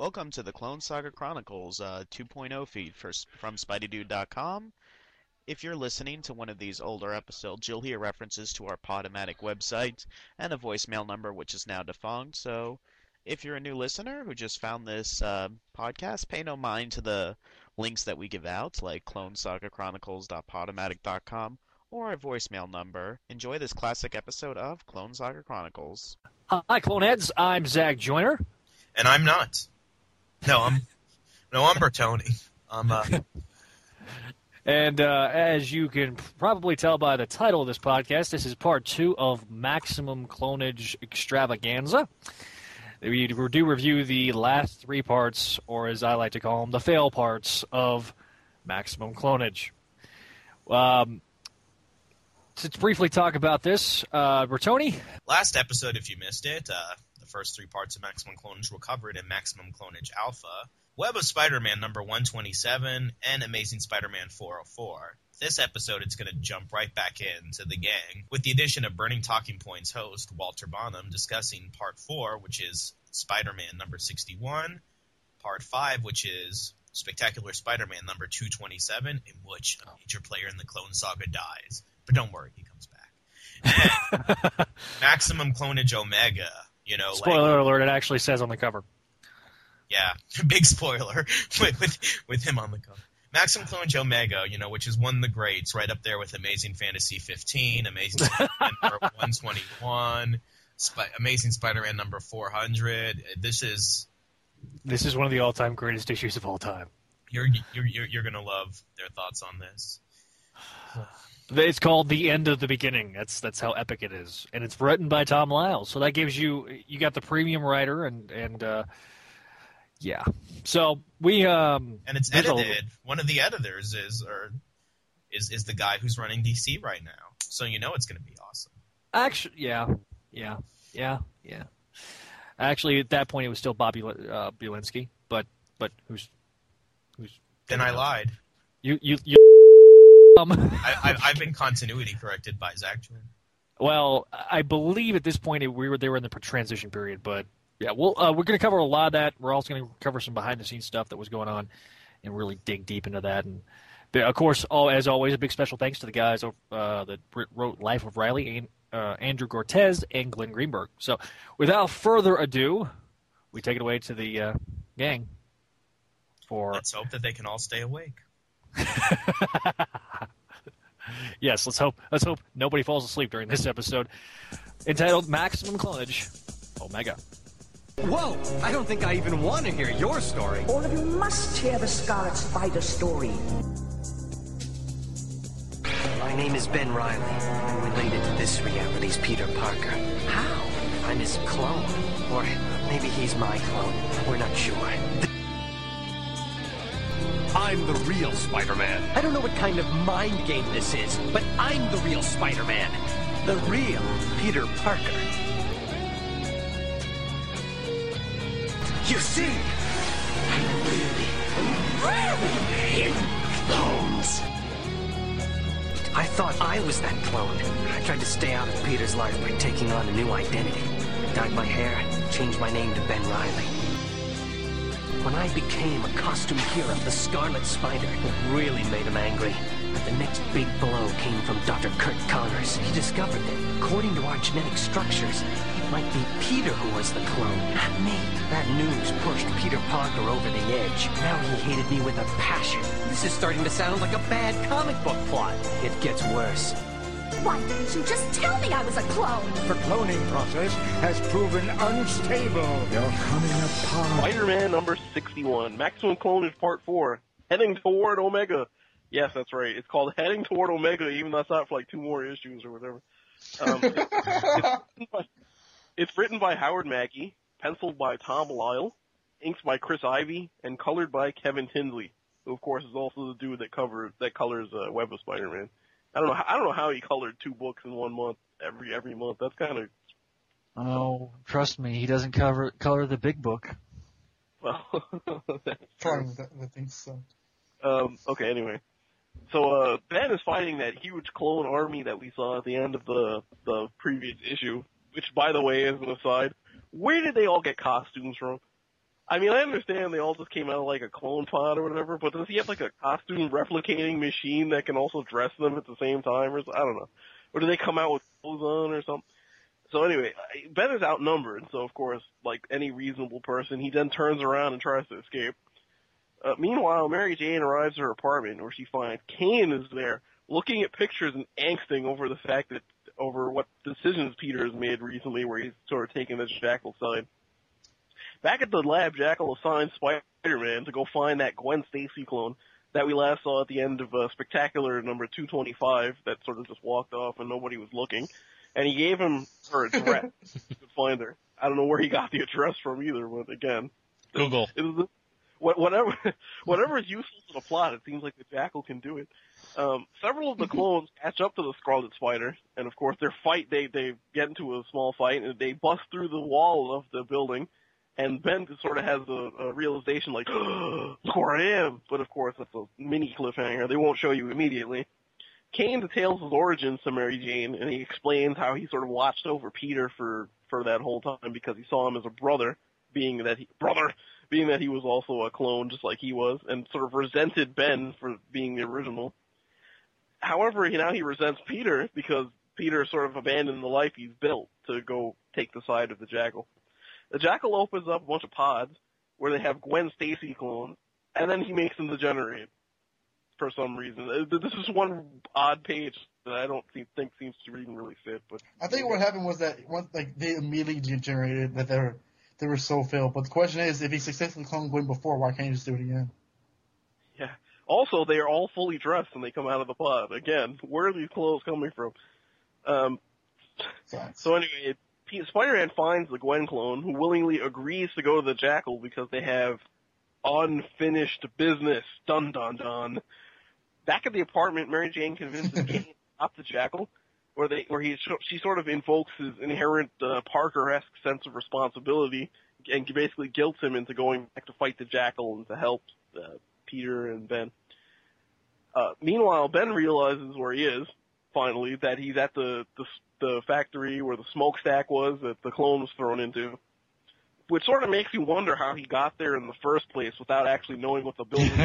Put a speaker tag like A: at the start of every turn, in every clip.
A: Welcome to the Clone Saga Chronicles uh, 2.0 feed for, from SpideyDude.com. If you're listening to one of these older episodes, you'll hear references to our Podomatic website and a voicemail number which is now defunct. So if you're a new listener who just found this uh, podcast, pay no mind to the links that we give out, like clonesagachronicles.podomatic.com or our voicemail number. Enjoy this classic episode of Clone Saga Chronicles.
B: Hi, Cloneheads. I'm Zach Joyner.
C: And I'm not. No, I'm no, I'm Bertoni. I'm uh,
B: And uh, as you can probably tell by the title of this podcast, this is part two of Maximum Clonage Extravaganza. We do review the last three parts, or as I like to call them, the fail parts of Maximum Clonage. Um, to briefly talk about this, uh, Bertoni,
C: last episode. If you missed it, uh, first three parts of Maximum Clonage were covered in Maximum Clonage Alpha, Web of Spider-Man number 127, and Amazing Spider-Man 404. This episode, it's going to jump right back into the gang with the addition of Burning Talking Points host Walter Bonham discussing Part 4, which is Spider-Man number 61, Part 5, which is Spectacular Spider-Man number 227, in which a major player in the Clone Saga dies. But don't worry, he comes back. Maximum Clonage Omega, you know,
B: spoiler
C: like,
B: alert, it actually says on the cover.
C: yeah, big spoiler with, with with him on the cover. Maximum Clonage Omega, you know, which is one of the greats, right up there with Amazing Fantasy 15, Amazing Spider-Man number 121, Sp- Amazing Spider-Man number 400. This is
B: This is one of the all-time greatest issues of all time.
C: you're you're you're, you're gonna love their thoughts on this.
B: It's called The End of the Beginning. That's that's how epic it is, and it's written by Tom Lyle. So that gives you you got the premium writer, and and uh, yeah. So we um
C: And it's
B: a-
C: edited. One of the editors is or is is the guy who's running DC right now. So you know it's gonna be awesome.
B: Actually, yeah, yeah, yeah, yeah. Actually, at that point, it was still Bobby uh, Bielinski, but but who's who's
C: Then I lied.
B: you you you. Um,
C: I, I, I've been continuity corrected by Zach.
B: Well, I believe at this point we were they were in the transition period, but yeah, we'll uh, we're going to cover a lot of that. We're also going to cover some behind the scenes stuff that was going on, and really dig deep into that. And of course, all as always, a big special thanks to the guys uh, that wrote Life of Reilly, and, uh, Andrew Goletz and Glenn Greenberg. So, without further ado, we take it away to the uh, gang for
C: Let's hope that they can all stay awake.
B: yes. Let's hope let's hope nobody falls asleep during this episode entitled "Maximum Clonage Omega."
D: Whoa! I don't think I even want to hear your story.
E: All of you must hear the Scarlet Spider story.
D: My name is Ben Reilly. I'm related to this reality's Peter Parker.
E: How?
D: I'm his clone. Or maybe he's my clone. We're not sure.
F: I'm the real Spider-Man.
D: I don't know what kind of mind game this is, but I'm the real Spider-Man. The real Peter Parker. You see? I'm really, really clones. I thought I was that clone. I tried to stay out of Peter's life by taking on a new identity. I dyed my hair, changed my name to Ben Reilly. When I became a costume hero, the Scarlet Spider, it really made him angry. But the next big blow came from Dr. Curt Connors. He discovered that, according to our genetic structures, it might be Peter who was the clone, not me. That news pushed Peter Parker over the edge. Now he hated me with a passion. This is starting to sound like a bad comic book plot. It gets worse.
G: Why didn't you just tell me I was a clone?
H: The cloning process has proven unstable. You're coming apart.
I: Spider-Man number 61, Maximum Clonage Part 4, Heading Toward Omega. Yes, that's right. It's called Heading Toward Omega, even though it's not for like two more issues or whatever. Um, it- it's, written by, it's written by Howard Mackie, penciled by Tom Lyle, inked by Chris Ivy, and colored by Kevin Tinsley, who of course is also the dude that covered that colors uh, Web of Spider-Man. I don't know. how- I don't know how he colored two books in one month every every month. That's kind of
J: Oh, trust me, he doesn't cover color the big book.
I: well. that's
K: Trying the, the things so.
I: Um, okay, anyway. So, uh, Ben is fighting that huge clone army that we saw at the end of the, the previous issue, which by the way, as an aside, where did they all get costumes from? I mean, I understand they all just came out of like a clone pod or whatever, but does he have like a costume replicating machine that can also dress them at the same time, or so- I don't know, or do they come out with clothes on or something? So anyway, Ben is outnumbered, so of course, like any reasonable person, he then turns around and tries to escape. Uh, meanwhile, Mary Jane arrives at her apartment where she finds Kaine is there, looking at pictures and angsting over the fact that over what decisions Peter has made recently, where he's sort of taking the Jackal side. Back at the lab, Jackal assigns Spider-Man to go find that Gwen Stacy clone that we last saw at the end of uh, Spectacular number 225 that sort of just walked off and nobody was looking. And he gave him her address to find her. I don't know where he got the address from either, but again,
C: Google.
I: it was whatever whatever is useful to the plot. It seems like the Jackal can do it. Um, several of the clones catch up to the Scarlet Spider, and of course their fight. They they get into a small fight, and they bust through the wall of the building. And Ben just sort of has a, a realization, like, "Look where I am!" But of course, that's a mini cliffhanger. They won't show you immediately. Kaine details his origins to Mary Jane, and he explains how he sort of watched over Peter for for that whole time because he saw him as a brother, being that he brother, being that he was also a clone just like he was, and sort of resented Ben for being the original. However, now he resents Peter because Peter sort of abandoned the life he's built to go take the side of the Jackal. The Jackal opens up a bunch of pods where they have Gwen Stacy clones, and then he makes them degenerate for some reason. Uh, This is one odd page that I don't think, think seems to even really fit, but
K: I think what happened was that once like they immediately degenerated that they were they were so failed. But the question is, if he successfully cloned Gwen before, why can't he just do it again?
I: Yeah. Also, they are all fully dressed when they come out of the pod. Again, where are these clothes coming from? Um, so anyway, Spider-Man finds the Gwen clone, who willingly agrees to go to the Jackal because they have unfinished business. Dun dun dun. Back at the apartment, Mary Jane convinces Kaine to stop the Jackal, where they where he she sort of invokes his inherent uh, Parker-esque sense of responsibility and basically guilts him into going back to fight the Jackal and to help uh, Peter and Ben. Uh, meanwhile, Ben realizes where he is. Finally, that he's at the, the the factory where the smokestack was that the clone was thrown into, which sort of makes you wonder how he got there in the first place without actually knowing what the building. is.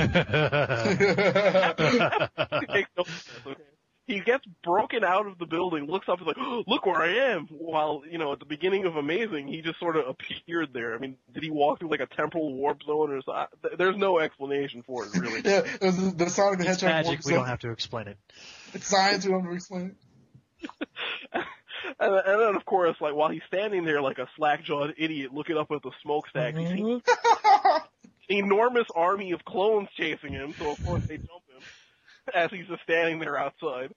I: Makes no sense, okay? He gets broken out of the building, looks up and is like, oh, "Look where I am!" While you know, at the beginning of Amazing, he just sort of appeared there. I mean, did he walk through like a temporal warp zone or something? There's no explanation for it, really.
K: yeah, it was the, the Sonic the Hedgehog.
B: It's magic.
K: warp
B: We don't have to explain it.
K: It's science. We don't have to explain it.
I: And, and then, of course, like while he's standing there like a slack-jawed idiot looking up at the smokestack, you see an enormous army of clones chasing him. So of course they jump him as he's just standing there outside,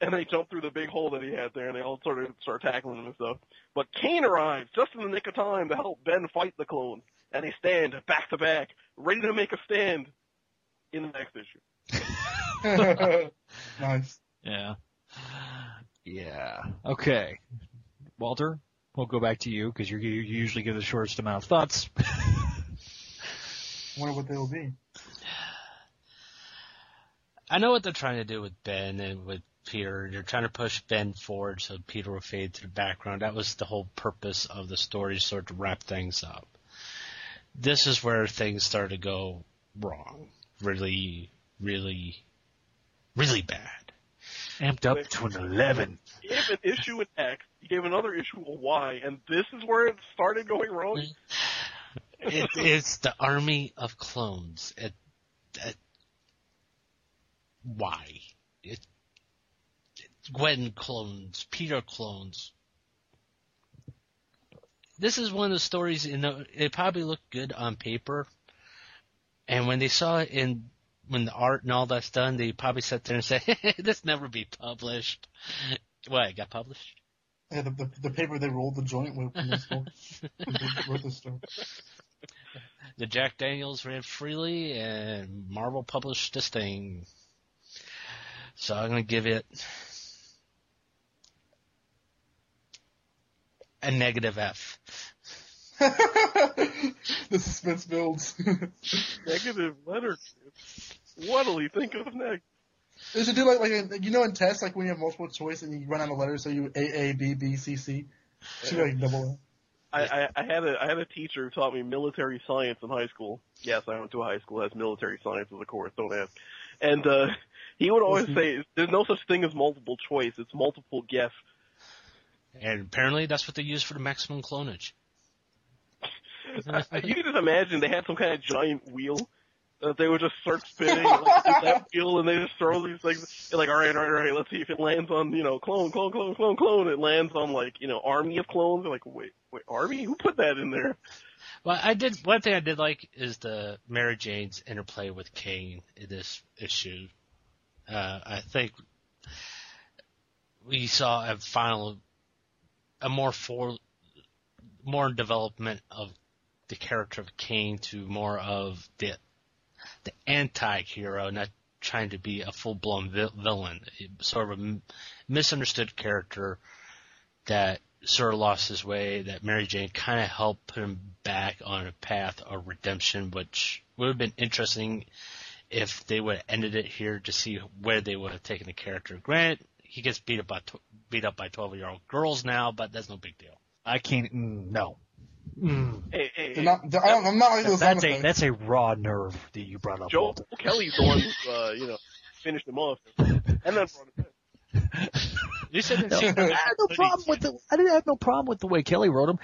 I: and they jump through the big hole that he had there, and they all sort of start tackling him and stuff. But Kaine arrives just in the nick of time to help Ben fight the clones, and they stand back to back, ready to make a stand in the next issue.
K: nice.
B: Yeah. Yeah. Okay. Walter, we'll go back to you because you you usually give the shortest amount of thoughts.
K: wonder what they'll be.
L: I know what they're trying to do with Ben and with Peter. They're trying to push Ben forward so Peter will fade to the background. That was the whole purpose of the story, sort of to wrap things up. This is where things start to go wrong. Really, really, really bad.
B: Amped up to an 11.
I: He gave an issue an X, he gave another issue a Y, and this is where it started going wrong.
L: It, it's the army of clones. It, it, why? It, it, Gwen clones, Peter clones. This is one of the stories, in know, it probably looked good on paper. And when they saw it in, when the art and all that's done, they probably sat there and said, this never be published. What, it got published?
K: Yeah, the, the, the paper they rolled the joint with when they spoke. when the story.
L: the Jack Daniels ran freely, and Marvel published this thing. So I'm gonna give it a negative F.
K: the suspense builds.
I: Negative letter. What'll he think of next?
K: They should do like like in- you know in tests like when you have multiple choice and you run out of letters, so you A A B B C C. Should be like double
I: I, I, I had a I had a teacher who taught me military science in high school. Yes, I went to a high school that has military science as a course. Don't ask. And uh, he would always say, "There's no such thing as multiple choice. It's multiple guess."
L: And apparently that's what they use for the maximum clonage.
I: you can just imagine they had some kind of giant wheel that they would just start spinning like, that wheel, and they just throw these things. They're like, all right, all right, all right, let's see if it lands on you know clone, clone, clone, clone, clone. It lands on like you know army of clones. They're like, wait, wait, army? Who put that in there?
L: Well, I did one thing I did like is the Mary Jane's interplay with Kaine in this issue. Uh, I think we saw a final, a more for, more development of the character of Kaine to more of the anti-hero, not trying to be a full-blown vi- villain. Sort of a m- misunderstood character that sort of lost his way. That Mary Jane kind of helped put him back on a path of redemption, which would have been interesting if they would have ended it here to see where they would have taken the character. Grant, he gets beat up by tw- beat up by twelve year old girls now, but that's no big deal.
B: I can't. Mm, no. Mm.
I: Hey, hey,
K: They're not, they're, I don't, I'm not like those
B: That's a that's a raw nerve that you brought up.
I: Joe
B: Walter.
I: Kelly's the one who uh, you know finished him off, and then brought him in.
L: You said
B: No, I had no problem with the. I didn't have no problem with the way Kelly wrote them.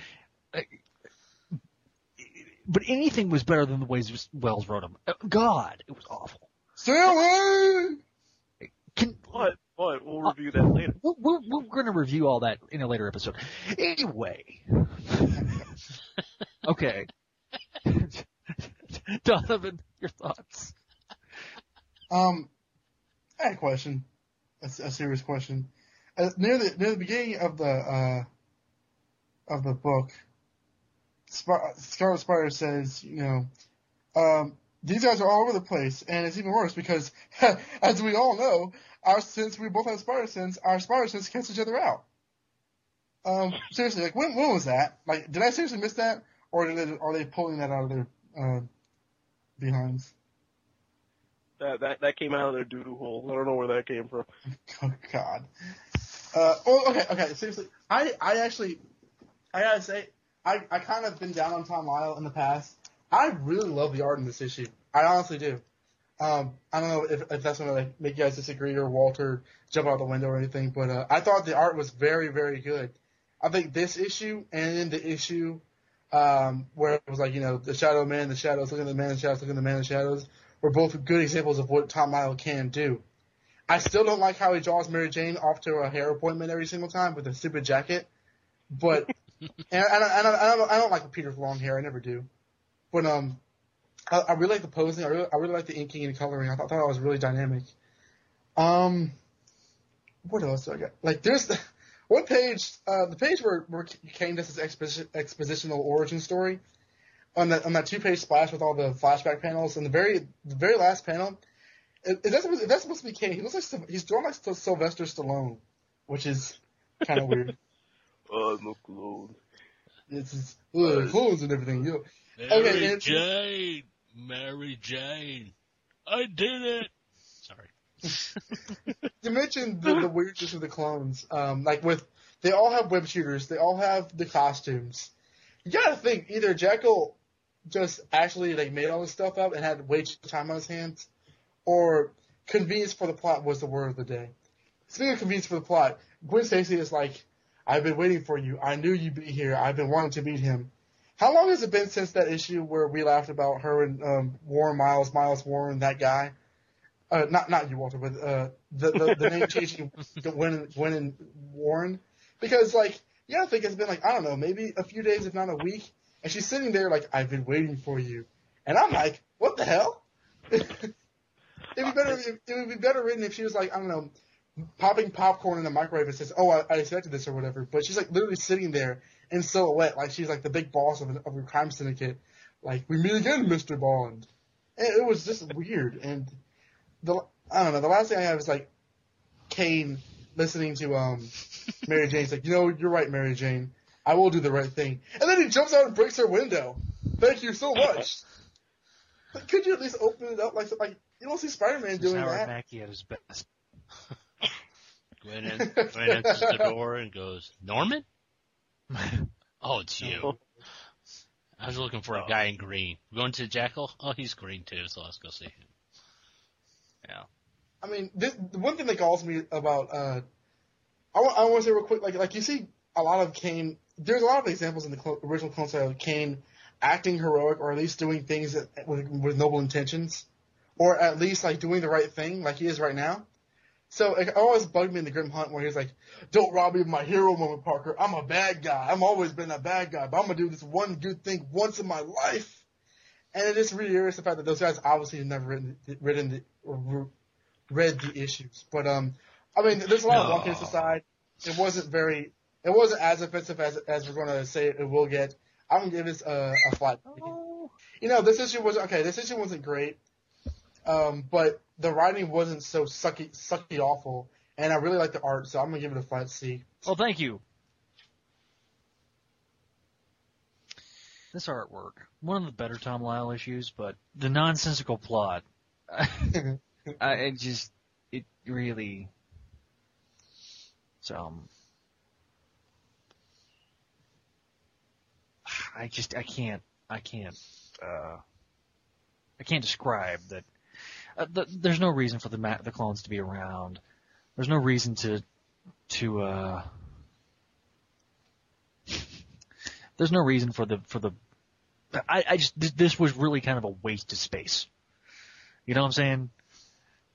B: But anything was better than the way Wells wrote them. God, it was awful.
K: Stay away!
B: Can,
I: But but we'll review that later.
B: we're, we're, we're going to review all that in a later episode. Anyway. okay. Donovan, your thoughts?
K: Um, I had a question, a, a serious question. Uh, near the near the beginning of the uh, of the book, Sp- Scarlet Spider says, you know, um, these guys are all over the place, and it's even worse because, as we all know, our since we both have spider sense, our spider sense cancel each other out. Um, seriously, like when when was that? Like, did I seriously miss that, or did they, are they pulling that out of their uh, behinds?
I: That that that came out of their doodoo hole. I don't know where that came from.
K: Oh God. Uh, oh, okay, okay. Seriously, I, I actually, I gotta say, I, I kind of been down on Tom Lyle in the past. I really love the art in this issue. I honestly do. Um, I don't know if, if that's gonna like, make you guys disagree or Walter jump out the window or anything, but uh, I thought the art was very, very good. I think this issue and then the issue um, where it was like you know the Shadow Man, the shadows, looking at the man in the shadows, looking at the man in the shadows, were both good examples of what Tom Lyle can do. I still don't like how he draws Mary Jane off to a hair appointment every single time with a stupid jacket. But and, and, and I, I, don't, I don't like Peter's long hair. I never do. But um, I, I really like the posing. I really, I really like the inking and coloring. I thought, thought that was really dynamic. Um, what else do I got? Like there's one page, uh, the page where where Kaine does his exposition, expositional origin story on that on that two page splash with all the flashback panels. And the very the very last panel, if that's, supposed, if that's supposed to be Kaine, he looks like he's drawn like Sylvester Stallone, which is kind of weird.
I: I'm a clone.
K: It's just, ugh, clones and everything. You know.
L: Mary
K: Okay,
L: Jane, Mary Jane, I did it. Sorry.
K: you mentioned the, the weirdness of the clones. Um, like with they all have web shooters, they all have the costumes. You gotta think either Jackal just actually like made all this stuff up and had way too much time on his hands, or convenience for the plot was the word of the day. Speaking of convenience for the plot, Gwen Stacy is like, "I've been waiting for you. I knew you'd be here. I've been wanting to meet him." How long has it been since that issue where we laughed about her and um, Warren Miles, Miles Warren, that guy? Uh, not not you, Walter, but uh, the the, the name changing Gwen, Gwen and Warren, because like yeah, I think it's been like I don't know, maybe a few days, if not a week, and she's sitting there like I've been waiting for you, and I'm like, what the hell? It'd be better. It would be better written if she was like I don't know, popping popcorn in the microwave and says, "Oh, I, I expected this" or whatever. But she's like literally sitting there in silhouette, like she's like the big boss of, an, of a crime syndicate. Like we meet again, Mister Bond. And it was just weird. And the I don't know. The last thing I have is like Kaine listening to um Mary Jane's like, you know, you're right, Mary Jane. I will do the right thing. And then he jumps out and breaks her window. Thank you so much. But could you at least open it up like like you don't see Spider-Man doing
B: Howard
K: that?
B: Mackie at his best.
L: Gwen, en- Gwen enters the door and goes, Norman? Oh, it's you. I was looking for a guy in green. Going to Jackal? Oh, he's green too, so let's go see him. Yeah.
K: I mean, this, the one thing that galls me about, uh, I, I want to say real quick, like, like you see a lot of Kaine, there's a lot of examples in the clo- original Clone Saga of Kaine acting heroic or at least doing things that, with, with noble intentions. Or at least, like, doing the right thing, like he is right now. So it always bugged me in the Grim Hunt where he's like, "Don't rob me of my hero moment, Parker. I'm a bad guy. I've always been a bad guy, but I'm gonna do this one good thing once in my life." And it just reiterates the fact that those guys obviously have never written, written the, or read the issues. But um, I mean, there's a lot of wonkiness aside. It wasn't very, it wasn't as offensive as as we're gonna say it will get. I'm gonna give this a, a flat. You know, this issue was okay. This issue wasn't great, um, but the writing wasn't so sucky, sucky awful, and I really like the art, so I'm gonna give it a flat C.
B: Well, thank you. This artwork, one of the better Tom Lyle issues, but the nonsensical plot, I, it just, it really, so, um, I just, I can't, I can't, uh, I can't describe that. Uh, the, there's no reason for the ma- the clones to be around. There's no reason to, to, uh, there's no reason for the, for the, I, I just, this, this was really kind of a waste of space. You know what I'm saying?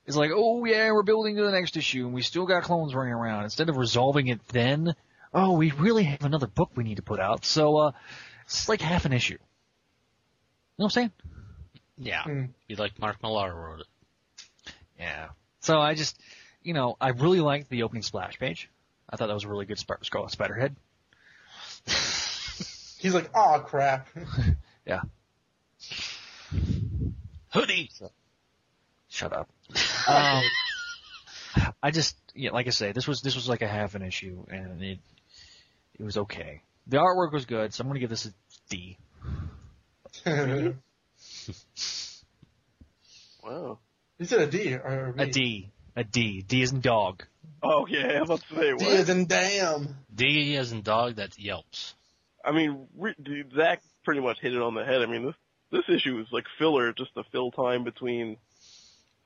B: It's like, oh yeah, we're building to the next issue and we still got clones running around. Instead of resolving it then, oh, we really have another book we need to put out. So, uh, it's like half an issue. You know what I'm saying?
L: Yeah.
K: Hmm.
L: You like Mark Millar wrote it.
B: Yeah. So I just, you know, I really liked the opening splash page. I thought that was a really good Sp- Scarlet Spiderhead.
K: He's like, oh crap.
B: Yeah.
L: Hoodie!
B: Shut up. Um, I just, yeah, like I say, this was this was like a half an issue, and it it was okay. The artwork was good, so I'm gonna give this a D.
I: Wow.
K: You said a D or
B: A D. A D. D is in dog.
I: Oh yeah, I was about to say
K: D
I: what?
K: is in damn.
L: D as in dog, that yelps.
I: I mean, re- dude, Zach pretty much hit it on the head. I mean, this this issue is like filler, just to fill time between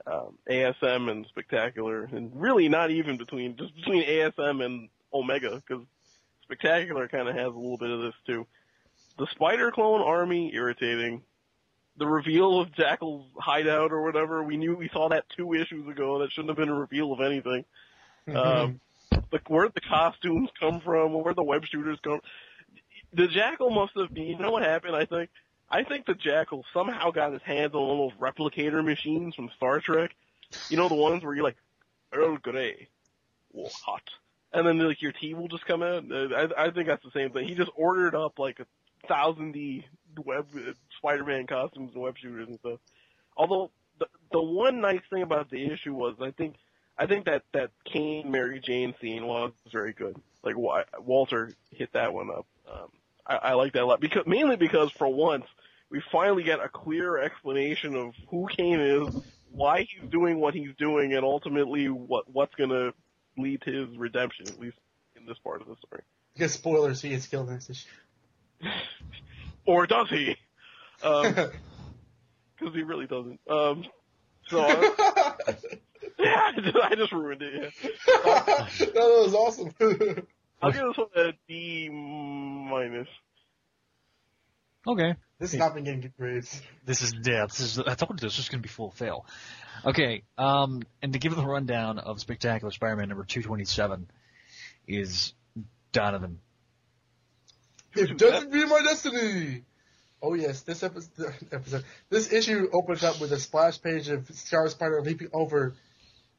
I: um, ASM and Spectacular, and really not even between just between ASM and Omega, because Spectacular kind of has a little bit of this too. The Spider Clone Army irritating. The reveal of Jackal's hideout or whatever, we knew we saw that two issues ago. That shouldn't have been a reveal of anything. Um, like where the costumes come from, where the web shooters come. The Jackal must have been. You know what happened? I think. I think the Jackal somehow got his hands on one of those replicator machines from Star Trek. You know the ones where you're like, Earl Grey, oh, hot, and then like your tea will just come out. I, I think that's the same thing. He just ordered up like a thousand D web Spider-Man costumes and web shooters and stuff. Although the the one nice thing about the issue was I think I think that that Kaine Mary Jane scene was very good. Like Walter hit that one up. Um, I, I like that a lot because mainly because for once we finally get a clear explanation of who Kaine is, why he's doing what he's doing, and ultimately what what's gonna lead to his redemption. At least in this part of the story.
K: Because spoilers, he gets killed next issue.
I: Or does he? Because he really doesn't. Um, so uh, yeah, I just, I just ruined it. Yeah.
K: that was awesome.
I: I'll give this one a D minus.
B: Okay.
K: this has not been getting good grades.
B: This is yeah. This is I told you this was going to be full fail. Okay. Um, and to give the rundown of Spectacular Spider-Man number two twenty seven is Donovan.
K: It doesn't be my destiny. Oh yes, this episode, episode, this issue opens up with a splash page of Scar Spider leaping over.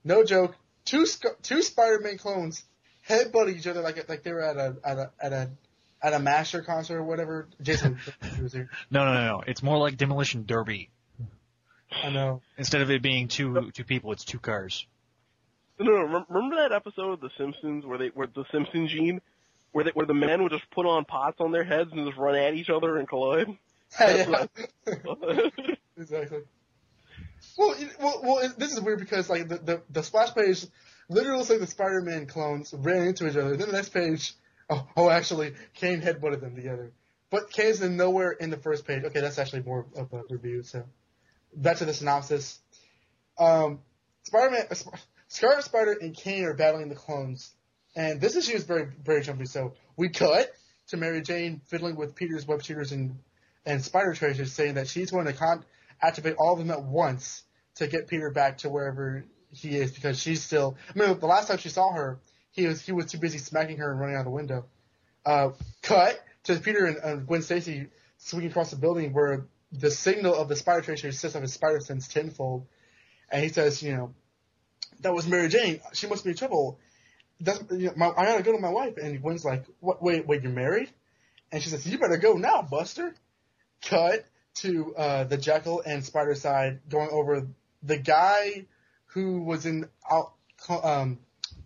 K: No joke, two two Spider-Man clones headbutt each other like like they were at a at a at a at a Master concert or whatever. Jason was here.
B: No, no, no, no. It's more like Demolition Derby.
K: I know.
B: Instead of it being two two people, it's two cars.
I: No, no, no. Remember that episode of The Simpsons where they where the Simpson gene, where they, where the men would just put on pots on their heads and just run at each other and collide.
K: yeah. exactly. Well, well, well. This is weird because like the, the the splash page literally looks like the Spider-Man clones ran into each other. Then the next page Oh, oh, actually, Kaine headbutted them together. But Kaine's in nowhere in the first page. Okay, that's actually more of a review. So back to the synopsis. Um, Spider-Man, Scarlet Spider and Kaine are battling the clones, and this issue is very, very jumpy. So we cut to Mary Jane fiddling with Peter's web shooters and and Spider tracers, saying that she's going to con- activate all of them at once to get Peter back to wherever he is because she's still. I mean, the last time she saw her, he was he was too busy smacking her and running out the window. Uh, cut to Peter and, Gwen Stacy swinging across the building where the signal of the Spider Tracer sits on his Spider Sense tenfold, and he says, you know, that was Mary Jane. She must be in trouble. That's, you know, my, I gotta go to my wife. And Gwen's like, what, wait, wait, you're married? And she says, you better go now, Buster. Cut to uh, the Jackal and Spidercide going over the guy who was in um,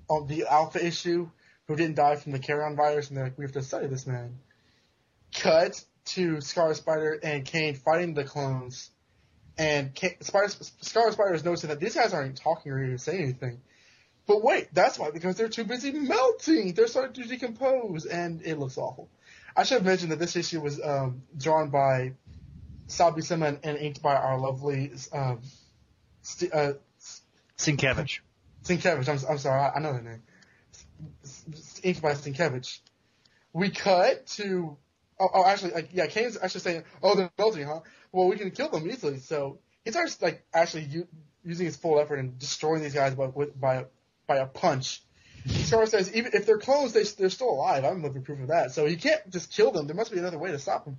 K: on the Alpha issue who didn't die from the carrion virus, and they're like, we have to study this man. Cut to Scarlet Spider and Kaine fighting the clones, and Kaine, Spider, Spider is noticing that these guys aren't talking or even saying anything. But wait, that's why because they're too busy melting. They're starting to decompose, and it looks awful. I should have mentioned that this issue was um, drawn by Sal Buscema and inked by our lovely um, St- uh,
B: Sienkiewicz.
K: Sienkiewicz. I'm, I'm sorry, I, I know that name. Inked by Sienkiewicz. We cut to oh, oh actually like, yeah, Kaine's actually saying, oh they're melting, huh? Well, we can kill them easily. So he starts like actually u- using his full effort and destroying these guys by with, by by a punch. Scar says even if they're clones, they, they're still alive. I'm living proof of that. So he can't just kill them. There must be another way to stop them.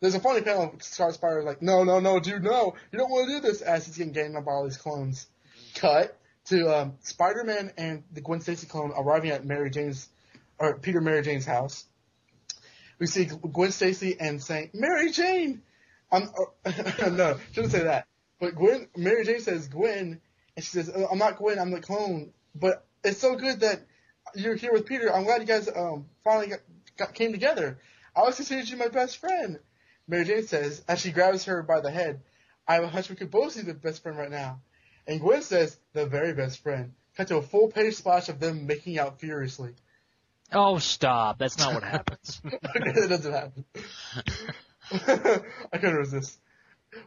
K: There's a funny panel of Scar Spider like, no, no, no, dude, no, you don't want to do this as he's getting ganged up all these clones. Cut to um, Spider-Man and the Gwen Stacy clone arriving at Mary Jane's or Peter Mary Jane's house. We see Gwen Stacy and saying, "Mary Jane." I'm uh, no, shouldn't say that. But Gwen, Mary Jane says Gwen, and she says, oh, "I'm not Gwen. I'm the clone." But it's so good that you're here with Peter. I'm glad you guys um, finally got, got, came together. I always considered you my best friend. Mary Jane says as she grabs her by the head, "I have a hunch we could both see the best friend right now." And Gwen says, "The very best friend." Cut to a full page splash of them making out furiously.
B: Oh, stop! That's not what happens.
K: okay, that doesn't happen. I couldn't resist.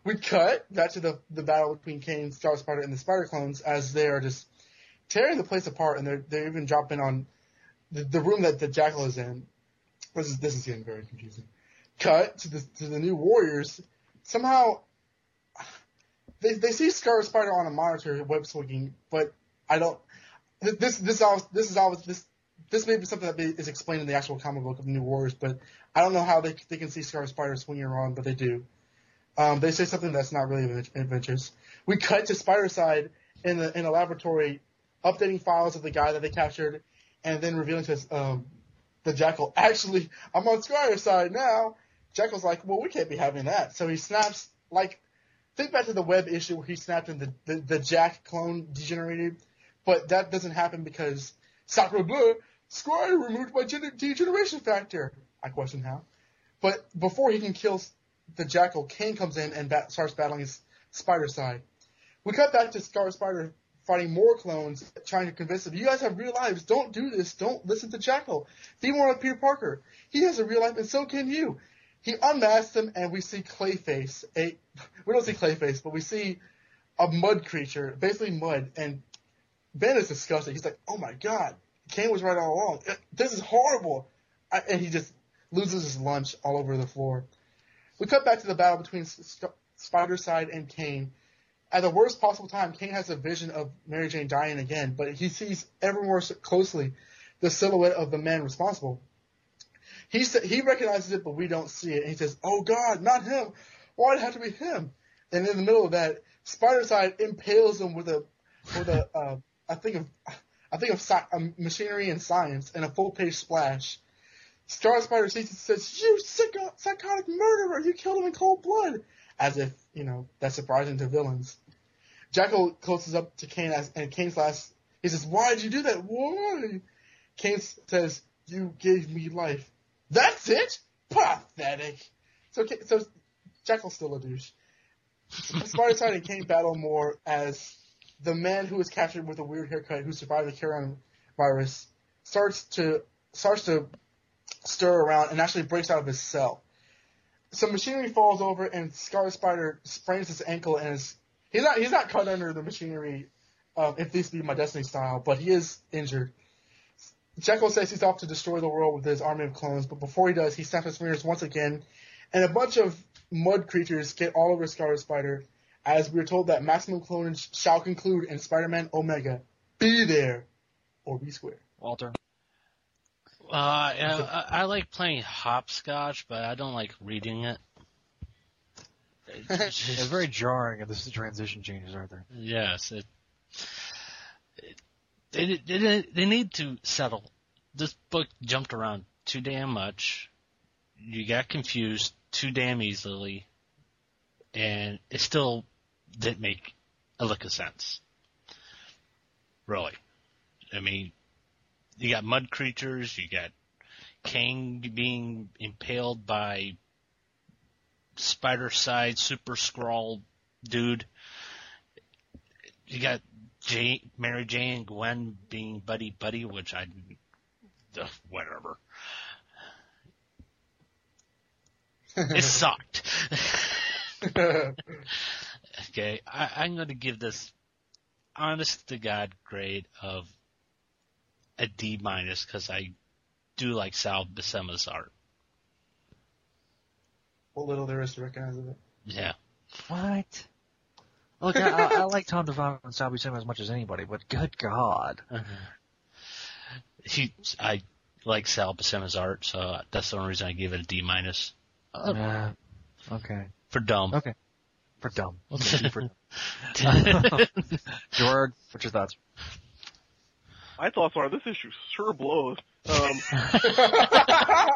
K: We cut back to the the battle between Kaine, Star Spider, and the Spider Clones as they are just tearing the place apart, and they're they're even dropping on the, the room that the Jackal is in. This is this is getting very confusing. Cut to the to the new Warriors. Somehow, they they see Scarlet Spider on a monitor web swinging, but I don't. This this this, this is always this this may be something that is explained in the actual comic book of the New Warriors, but I don't know how they they can see Scarlet Spider swinging around, but they do. Um, they say something that's not really adventures. We cut to Spidercide in the in a laboratory, updating files of the guy that they captured, and then revealing to us um, the Jackal. Actually, I'm on Spidercide now. Jackal's like, well, we can't be having that. So he snaps like, think back to the web issue where he snapped and the the, the Jack clone degenerated, but that doesn't happen because Sacre Bleu Squire removed gener- degeneration factor. I question how. But before he can kill the Jackal, Kaine comes in and bat- starts battling his Spidercide. We cut back to Scar Spider fighting more clones, trying to convince them, you guys have real lives, don't do this, don't listen to Jackal. Be more like Peter Parker. He has a real life and so can you. He unmasks them and we see Clayface, a, we don't see Clayface, but we see a mud creature, basically mud, and Ben is disgusted. He's like, oh my god, Kaine was right all along. Uh, this is horrible. I, and he just loses his lunch all over the floor. We cut back to the battle between Spidercide and Kaine. At the worst possible time, Kaine has a vision of Mary Jane dying again, but he sees ever more closely the silhouette of the man responsible. He he recognizes it, but we don't see it. And he says, "Oh God, not him! Why'd it have to be him?" And in the middle of that, Spidercide impales him with a with a uh, I think of I think of sci- um, machinery and science and a full page splash. Star Spider sees it and says, "You psycho- psychotic murderer! You killed him in cold blood!" As if you know that's surprising to villains. Jackal closes up to Kaine as, and Kaine's last. He says, "Why did you do that? Why?" Kaine says, "You gave me life." That's it. Pathetic. So so Jackal's still a douche. Spidercide and Kaine battle more as the man who was captured with a weird haircut who survived the carrion virus starts to starts to stir around and actually breaks out of his cell. Some machinery falls over and Scarlet Spider sprains his ankle and is he's not he's not cut under the machinery, um, if this be my Destiny style, but he is injured. Jackal says he's off to destroy the world with his army of clones, but before he does, he snaps his fingers once again, and a bunch of mud creatures get all over Scarlet Spider, as we are told that maximum clonage shall conclude in Spider-Man Omega. Be there, or be square.
B: Walter.
L: Uh, I, I like playing hopscotch, but I don't like reading it.
B: It's very jarring, and this is the transition changes, aren't there?
L: Yes, it, it they, they they need to settle. This book jumped around too damn much. You got confused too damn easily, and it still didn't make a lick of sense. Really, I mean, you got mud creatures, you got Kang being impaled by Spidercide super scrawl dude. You got Jay, Mary Jane and Gwen being buddy buddy, which I, uh, whatever. it sucked. okay, I, I'm going to give this honest to God grade of a D minus because I do like Sal Buscema's art.
K: What little there is to recognize of it.
L: Yeah.
B: What? Look, I, I, I like Tom DeFalco and Sal Buscema as much as anybody, but good God.
L: He, I like Sal Buscema's art, so that's the only reason I gave it a D minus.
B: Uh, okay.
L: For dumb.
B: Okay. For dumb. Okay, for George, what's your thoughts?
I: My thoughts are this issue sure blows. Um,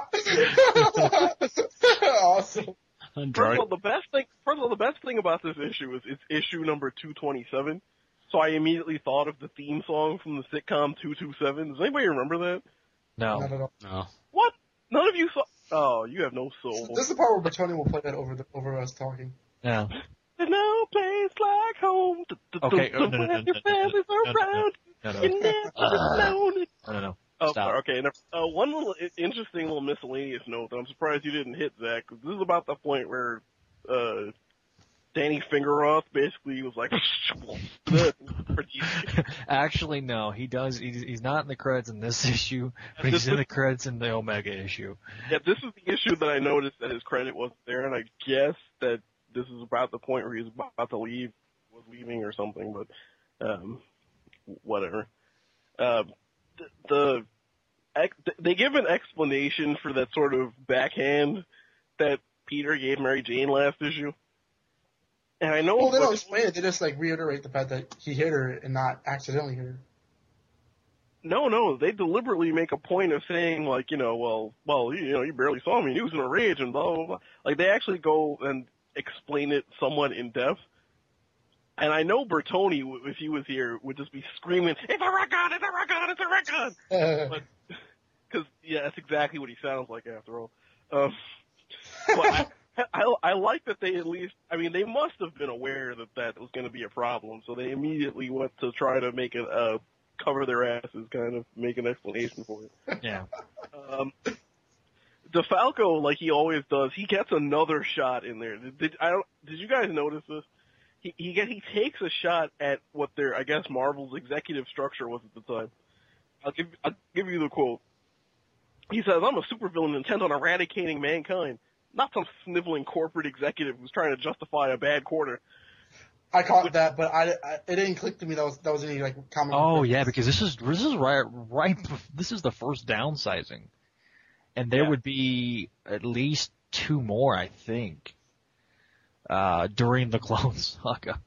K: awesome.
I: First of all, the best thing, first of all, the best thing about this issue is it's issue number 227. So I immediately thought of the theme song from the sitcom 227. Does anybody remember that?
B: No.
K: Not at all.
L: No.
I: What? None of you saw? Oh, you have no soul.
K: This is the part where Bertoni will play that over the, over us talking.
B: Yeah.
I: There's no place like home.
B: Okay,
I: To,
B: oh, no, no, no,
I: when your
B: no, no,
I: family's
B: no, no, no,
I: around.
B: no, no.
I: You never known it.
B: No, no, no.
I: Oh,
B: Stop.
I: Okay. Now, uh, one little interesting little miscellaneous note that I'm surprised you didn't hit, Zach. 'cause This is about the point where uh, Danny Fingeroth basically was like,
B: Actually, no. He does. He's, he's not in the credits in this issue, but he's in the credits in the Omega issue.
I: yeah, this is the issue that I noticed that his credit wasn't there, and I guess that this is about the point where he's about to leave, was leaving or something, but um, whatever. Um, the, the they give an explanation for that sort of backhand that Peter gave Mary Jane last issue. And I know
K: Well, they don't explain it. They just like reiterate the fact that he hit her and not accidentally hit her.
I: No, no, they deliberately make a point of saying like, you know, well, well, you know, you barely saw me. He was in a rage and blah blah blah. Like they actually go and explain it somewhat in depth. And I know Bertoni, if he was here, would just be screaming, "It's a retcon! It's a retcon! It's a red gun!" but because yeah, that's exactly what he sounds like after all. Um, but I, I, I like that they at least. I mean, they must have been aware that that was going to be a problem, so they immediately went to try to make it uh, cover their asses, kind of make an explanation for it.
B: Yeah.
I: Um, DeFalco, like he always does, he gets another shot in there. Did, did I don't? Did you guys notice this? He he he takes a shot at what their I guess Marvel's executive structure was at the time. I'll give I'll give you the quote. He says, "I'm a supervillain intent on eradicating mankind, not some sniveling corporate executive who's trying to justify a bad quarter."
K: I caught that, but I, I it didn't click to me that was that was any like comic.
B: Oh
K: reference.
B: yeah, because this is this is right right this is the first downsizing, and there
I: Yeah.
B: would be at least two more, I think, uh, during the Clone Saga.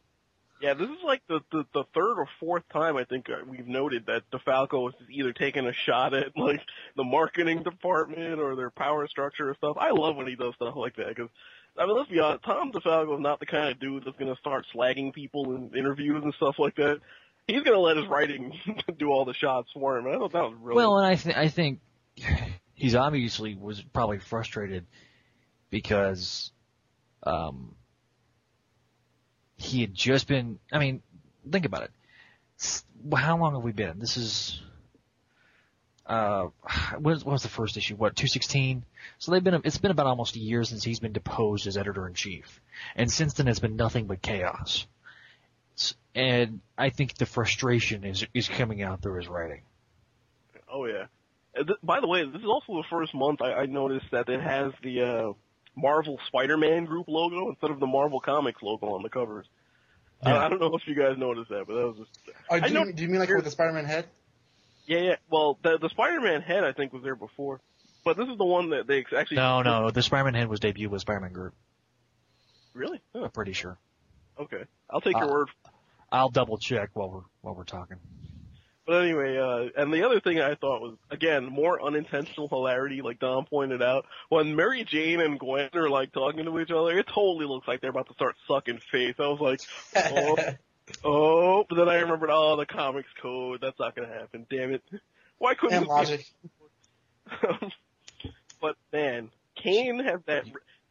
I: Yeah, this is like the, the, the third or fourth time I think uh, we've noted that DeFalco is either taking a shot at like the marketing department or their power structure or stuff. I love when he does stuff like that because I mean, let's be honest, Tom DeFalco is not the kind of dude that's going to start slagging people in interviews and stuff like that. He's going to let his writing do all the shots for him. I thought that was really
B: Well, and I think I think he's obviously was probably frustrated because um, he had just been. I mean, think about it. How long have we been? This is uh, what was, the first issue? What 216? So they've been it's been about almost a year since he's been deposed as editor in chief, and since then it's been nothing but chaos. And I think the frustration is is coming out through his writing.
I: Oh yeah. Uh, By the way, this is also the first month I, I noticed that it has the uh, Marvel Spider-Man group logo instead of the Marvel Comics logo on the covers. I,
K: Yeah.
I: I don't know if you guys noticed that, but that was just.
K: Oh,
I: I
K: do,
I: know-
K: you, do you mean like with the Spider-Man head?
I: Yeah, yeah. Well, the the Spider-Man head I think was there before, but this is the one that they actually.
B: No, no, the Spider-Man head was debuted with Spider-Man Group.
I: Really? Huh.
B: I'm pretty sure.
I: Okay, I'll take your
B: Uh,
I: word.
B: I'll double check while we're while we're talking.
I: But anyway, uh, and the other thing I thought was, again, more unintentional hilarity, like Don pointed out, when Mary Jane and Gwen are like talking to each other, it totally looks like they're about to start sucking face. I was like, oh, oh, but then I remembered, oh, the comics code, that's not gonna happen, damn it. Why couldn't be-
K: logic.
I: but man, Kaine has that.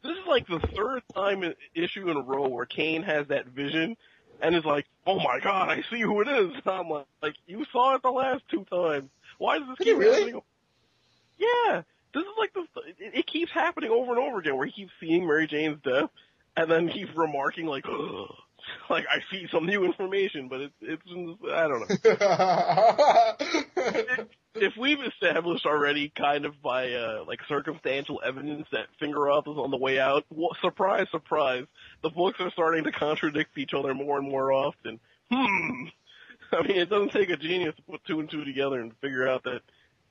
I: This is like the third time i- issue in a row where Kaine has that vision, and is like, "Oh my god, I see who it is." I'm like, like you saw it the last two times. Why does this
K: Did
I: keep
K: really?
I: happening? Yeah, this is like the. It, it keeps happening over and over again, where he keeps seeing Mary Jane's death, and then he's remarking like, like I see some new information, but it's it's I don't know if we've established already, kind of by uh, like circumstantial evidence, that Fingeroth is on the way out, well, surprise, surprise, the books are starting to contradict each other more and more often. Hmm. I mean, it doesn't take a genius to put two and two together and figure out that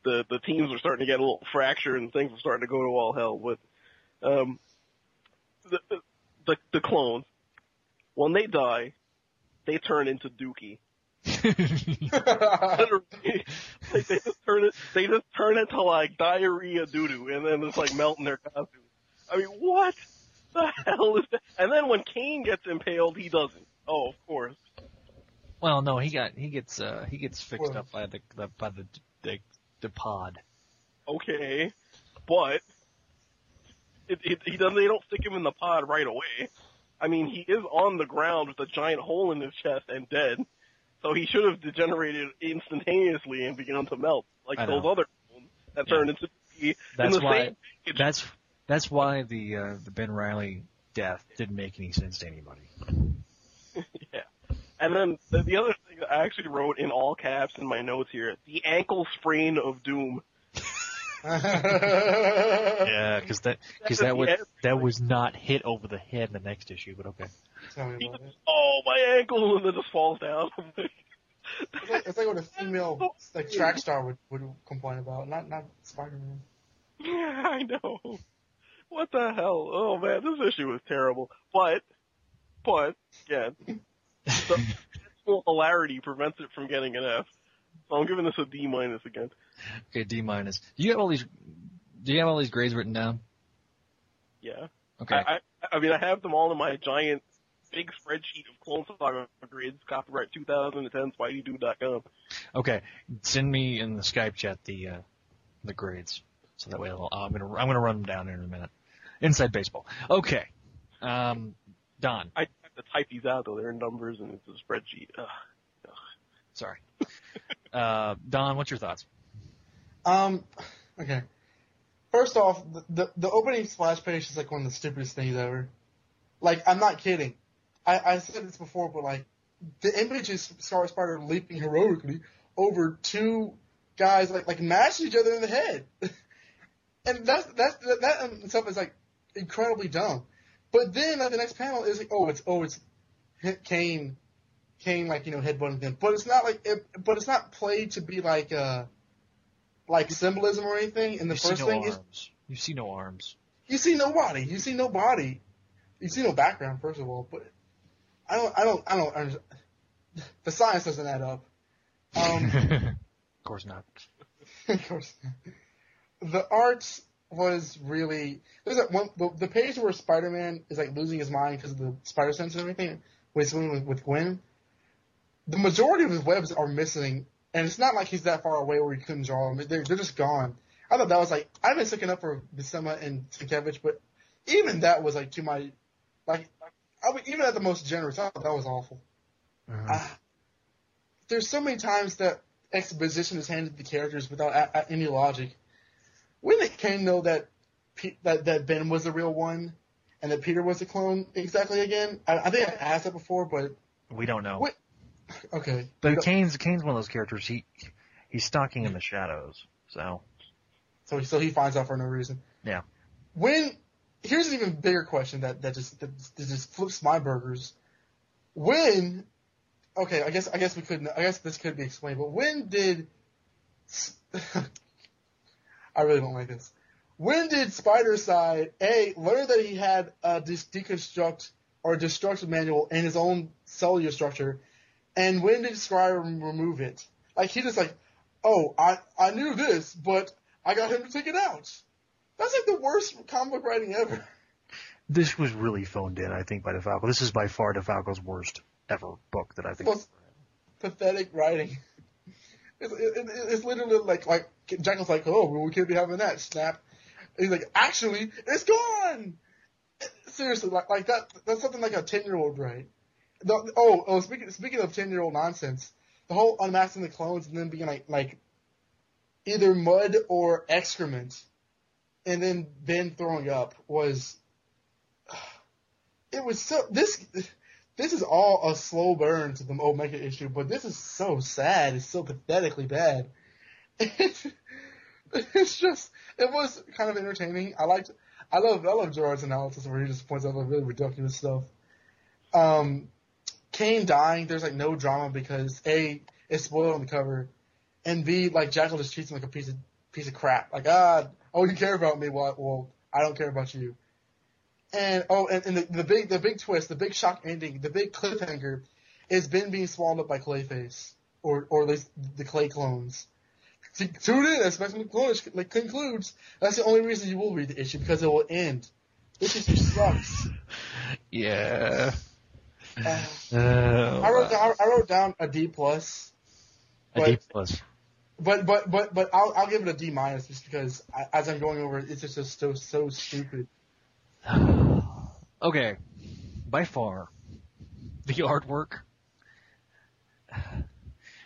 I: the the teams are starting to get a little fractured and things are starting to go to all hell. But um, the the the clones, when they die, they turn into Dookie. Literally, like they just turn it, they just turn it to like diarrhea doo doo, and then it's like melting their costumes. I mean, what the hell is that? And then when Kaine gets impaled, he doesn't. Oh, of course.
B: Well, no, he got he gets uh he gets fixed
I: Well-
B: up by the, the by the the the pod.
I: Okay, but it, it, he doesn't. They don't stick him in the pod right away. I mean, he is on the ground with a giant hole in his chest and dead, so he should have degenerated instantaneously and begun to melt like those other clones that
B: Yeah.
I: turned into in
B: That's
I: the
B: why
I: same
B: that's that's why the uh, the Ben Reilly death didn't make any sense to anybody.
I: yeah. And then the, the other thing that I actually wrote in all caps in my notes here: the ankle sprain of doom.
B: Yeah, because that because that was
I: Yeah.
B: that was not hit over the head in the next issue, but okay.
K: Tell me
I: He
K: about
I: just,
K: it.
I: oh, my ankle, and then just falls down.
K: It's like, it's like what a female like track star would, would complain about, not not Spider-Man.
I: Yeah, I know. What the hell? Oh man, this issue is terrible. But, but again, the actual hilarity prevents it from getting an F. So I'm giving this a D minus again.
B: Okay, D minus. Do you have all these? Do you have all these grades written down?
I: Yeah.
B: Okay.
I: I, I, I mean, I have them all in my giant, big spreadsheet of Clone Saga grades, copyright 2010, SpideyDude.com.
B: Okay, send me in the Skype chat the uh, the grades, so that way I'll, I'm gonna I'm gonna run them down here in a minute. Inside baseball. Okay, um, Don.
I: I have to type these out though; they're in numbers and it's a spreadsheet. Ugh.
B: Sorry. uh, Don, what's your thoughts?
K: Um, okay. First off, the, the the opening splash page is like one of the stupidest things ever. Like, I'm not kidding. I, I said this before, but like, the image is Scar Spider leaping heroically over two guys like like mashing each other in the head, and that's that's that, that in itself is like incredibly dumb. But then the next panel is like, oh, it's oh, it's Kaine, Kaine like you know headbutting them, but it's not like it, but it's not played to be like uh like symbolism or anything. And the
B: you see
K: first
B: no
K: thing is.
B: You see no arms.
K: you see nobody. You see no body. You see no background, first of all. But I don't. I don't. I don't. understand. The science doesn't add up. Um,
B: of course not.
K: of course. The art was really. There's that one. The, the page where Spider-Man is like losing his mind because of the spider sense and everything. When he's with, with Gwen. The majority of his webs are missing, and it's not like he's that far away where he couldn't draw them. They're, they're just gone. I thought that was like I've been sticking up for Buscema and Sienkiewicz, but even that was like to my like I mean, even at the most generous, I thought that was awful. Ah, there's so many times that exposition is handed to the characters without a- a- any logic. When did Kaine know that, Pe- that that Ben was the real one, and that Peter was the clone exactly again? I, I think I asked that before, but
M: We don't know.
K: What? Okay.
M: But Kaine's Kaine's one of those characters. He he's stalking in the shadows. So
K: So he, so he finds out for no reason.
M: yeah.
K: When here's an even bigger question that that just that, that just flips my burgers. When okay, I guess I guess we couldn't. I guess this could be explained. But when did I really don't like this. When did Spidercide A learn that he had a deconstruct or destructive manual in his own cellular structure, and when did Scrier remove it? Like he just like, oh, I I knew this, but I got him to take it out. That's like the worst comic book writing ever.
M: This was really phoned in, I think, by DeFalco. This is by far DeFalco's worst ever book that I think.
K: Most pathetic writing. It's, it, it, it's literally like like Jackal's like, oh, well, we can't be having that. Snap. And he's like, actually, it's gone. Seriously, like like that. That's something like a ten year old, right? The, oh, oh, speaking speaking of ten year old nonsense, the whole unmasking the clones and then being like like either mud or excrement, and then Ben throwing up was. It was so this this is all a slow burn to the Omega issue, but this is so sad. It's so pathetically bad. It's, it's just, it was kind of entertaining. I liked, I love, I love Gerard's analysis where he just points out like really ridiculous stuff. Um, Kaine dying, there's like no drama because A, it's spoiled on the cover, and B, like Jackal just treats him like a piece of, piece of crap. Like, ah, oh, you care about me, well, well I don't care about you. And oh, and, and the, the big the big twist, the big shock ending, the big cliffhanger is Ben being swallowed up by Clayface, or or at least the Clay clones. Tune in as Maximum Clone like concludes. That's the only reason you will read the issue because it will end. This issue sucks.
M: Yeah.
K: Uh,
M: Uh,
K: I wrote down, I wrote down a D plus.
M: a D plus.
K: But but but but I'll I'll give it a D minus just because I, as I'm going over it, it's just, just so so stupid.
B: Okay, by far, the artwork.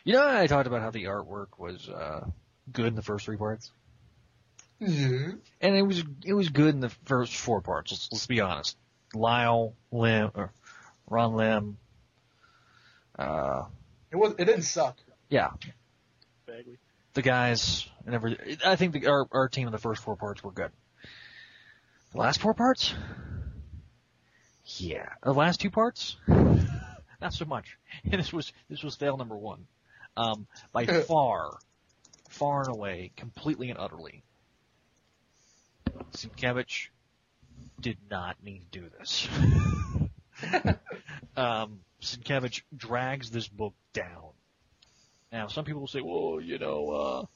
B: You know, I talked about how the artwork was uh, good in the first three parts,
K: Yeah.
B: and it was it was good in the first four parts. Let's, let's be honest. Lyle, Lim, or Ron Lim, uh,
K: It was it didn't suck.
B: yeah,
I: Bagley.
B: the guys and everything. I think the, our our team in the first four parts were good. The last four parts, yeah, the last two parts, not so much. And this was this was fail number one, um, by far, far and away, completely and utterly. Sienkiewicz did not need to do this. um, Sienkiewicz drags this book down. Now, some people will say, well, you know,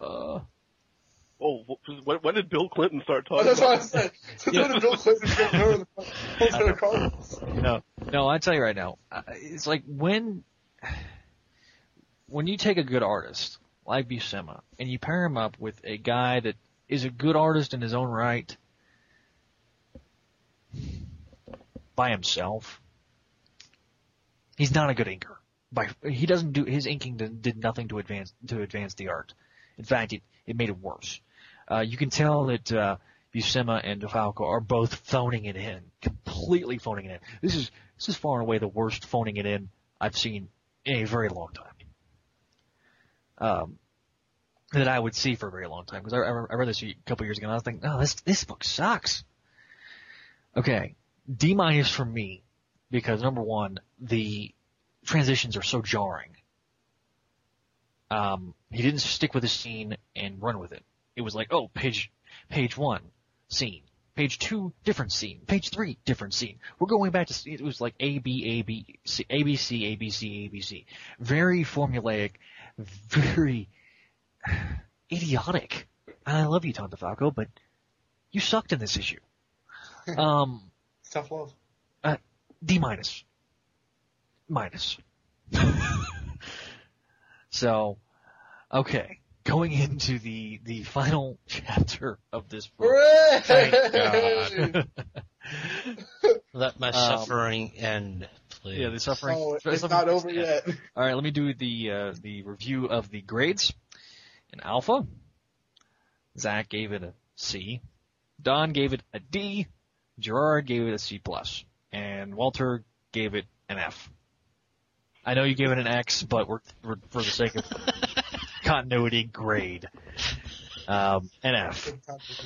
B: uh, uh,
I: Oh, when, when did Bill Clinton start
K: Oh,
I: talking?
K: that's what I said. So when did Bill Clinton get rid of the
B: no, no, I tell you right now, uh, it's like when, when you take a good artist like Buscema and you pair him up with a guy that is a good artist in his own right by himself, he's not a good inker. By he doesn't do his inking did, did nothing to advance to advance the art. In fact, it it made it worse. Uh, you can tell that uh, Buscema and DeFalco are both phoning it in, completely phoning it in. This is this is far and away the worst phoning it in I've seen in a very long time. Um, that I would see for a very long time because I, I, I read this a couple years ago and I was thinking, oh, this this book sucks. Okay, D minus for me because number one, the transitions are so jarring. Um, he didn't stick with the scene and run with it. It was like, oh, page, page one, scene. Page two, different scene. Page three, different scene. We're going back to, scene, it was like A, B, A, B, C, A, B, C, A, B, C, A, B, C. Very formulaic, very idiotic. And I love you, Tom DeFalco, but you sucked in this issue. Um,
K: tough love.
B: uh, D minus. Minus. so, okay, going into the the final chapter of this book.
K: Hooray!
B: Thank God.
L: Let my
B: Um,
L: suffering end. please.
B: Yeah, the suffering.
K: Oh, it's
B: suffering-
K: not over yet.
B: All right, let me do the uh, the review of the grades. In Alpha, Zach gave it a C. Don gave it a D. Gerard gave it a C plus, and Walter gave it an F. I know you gave it an X, but we're, we're for the sake of continuity, grade. Um, an F.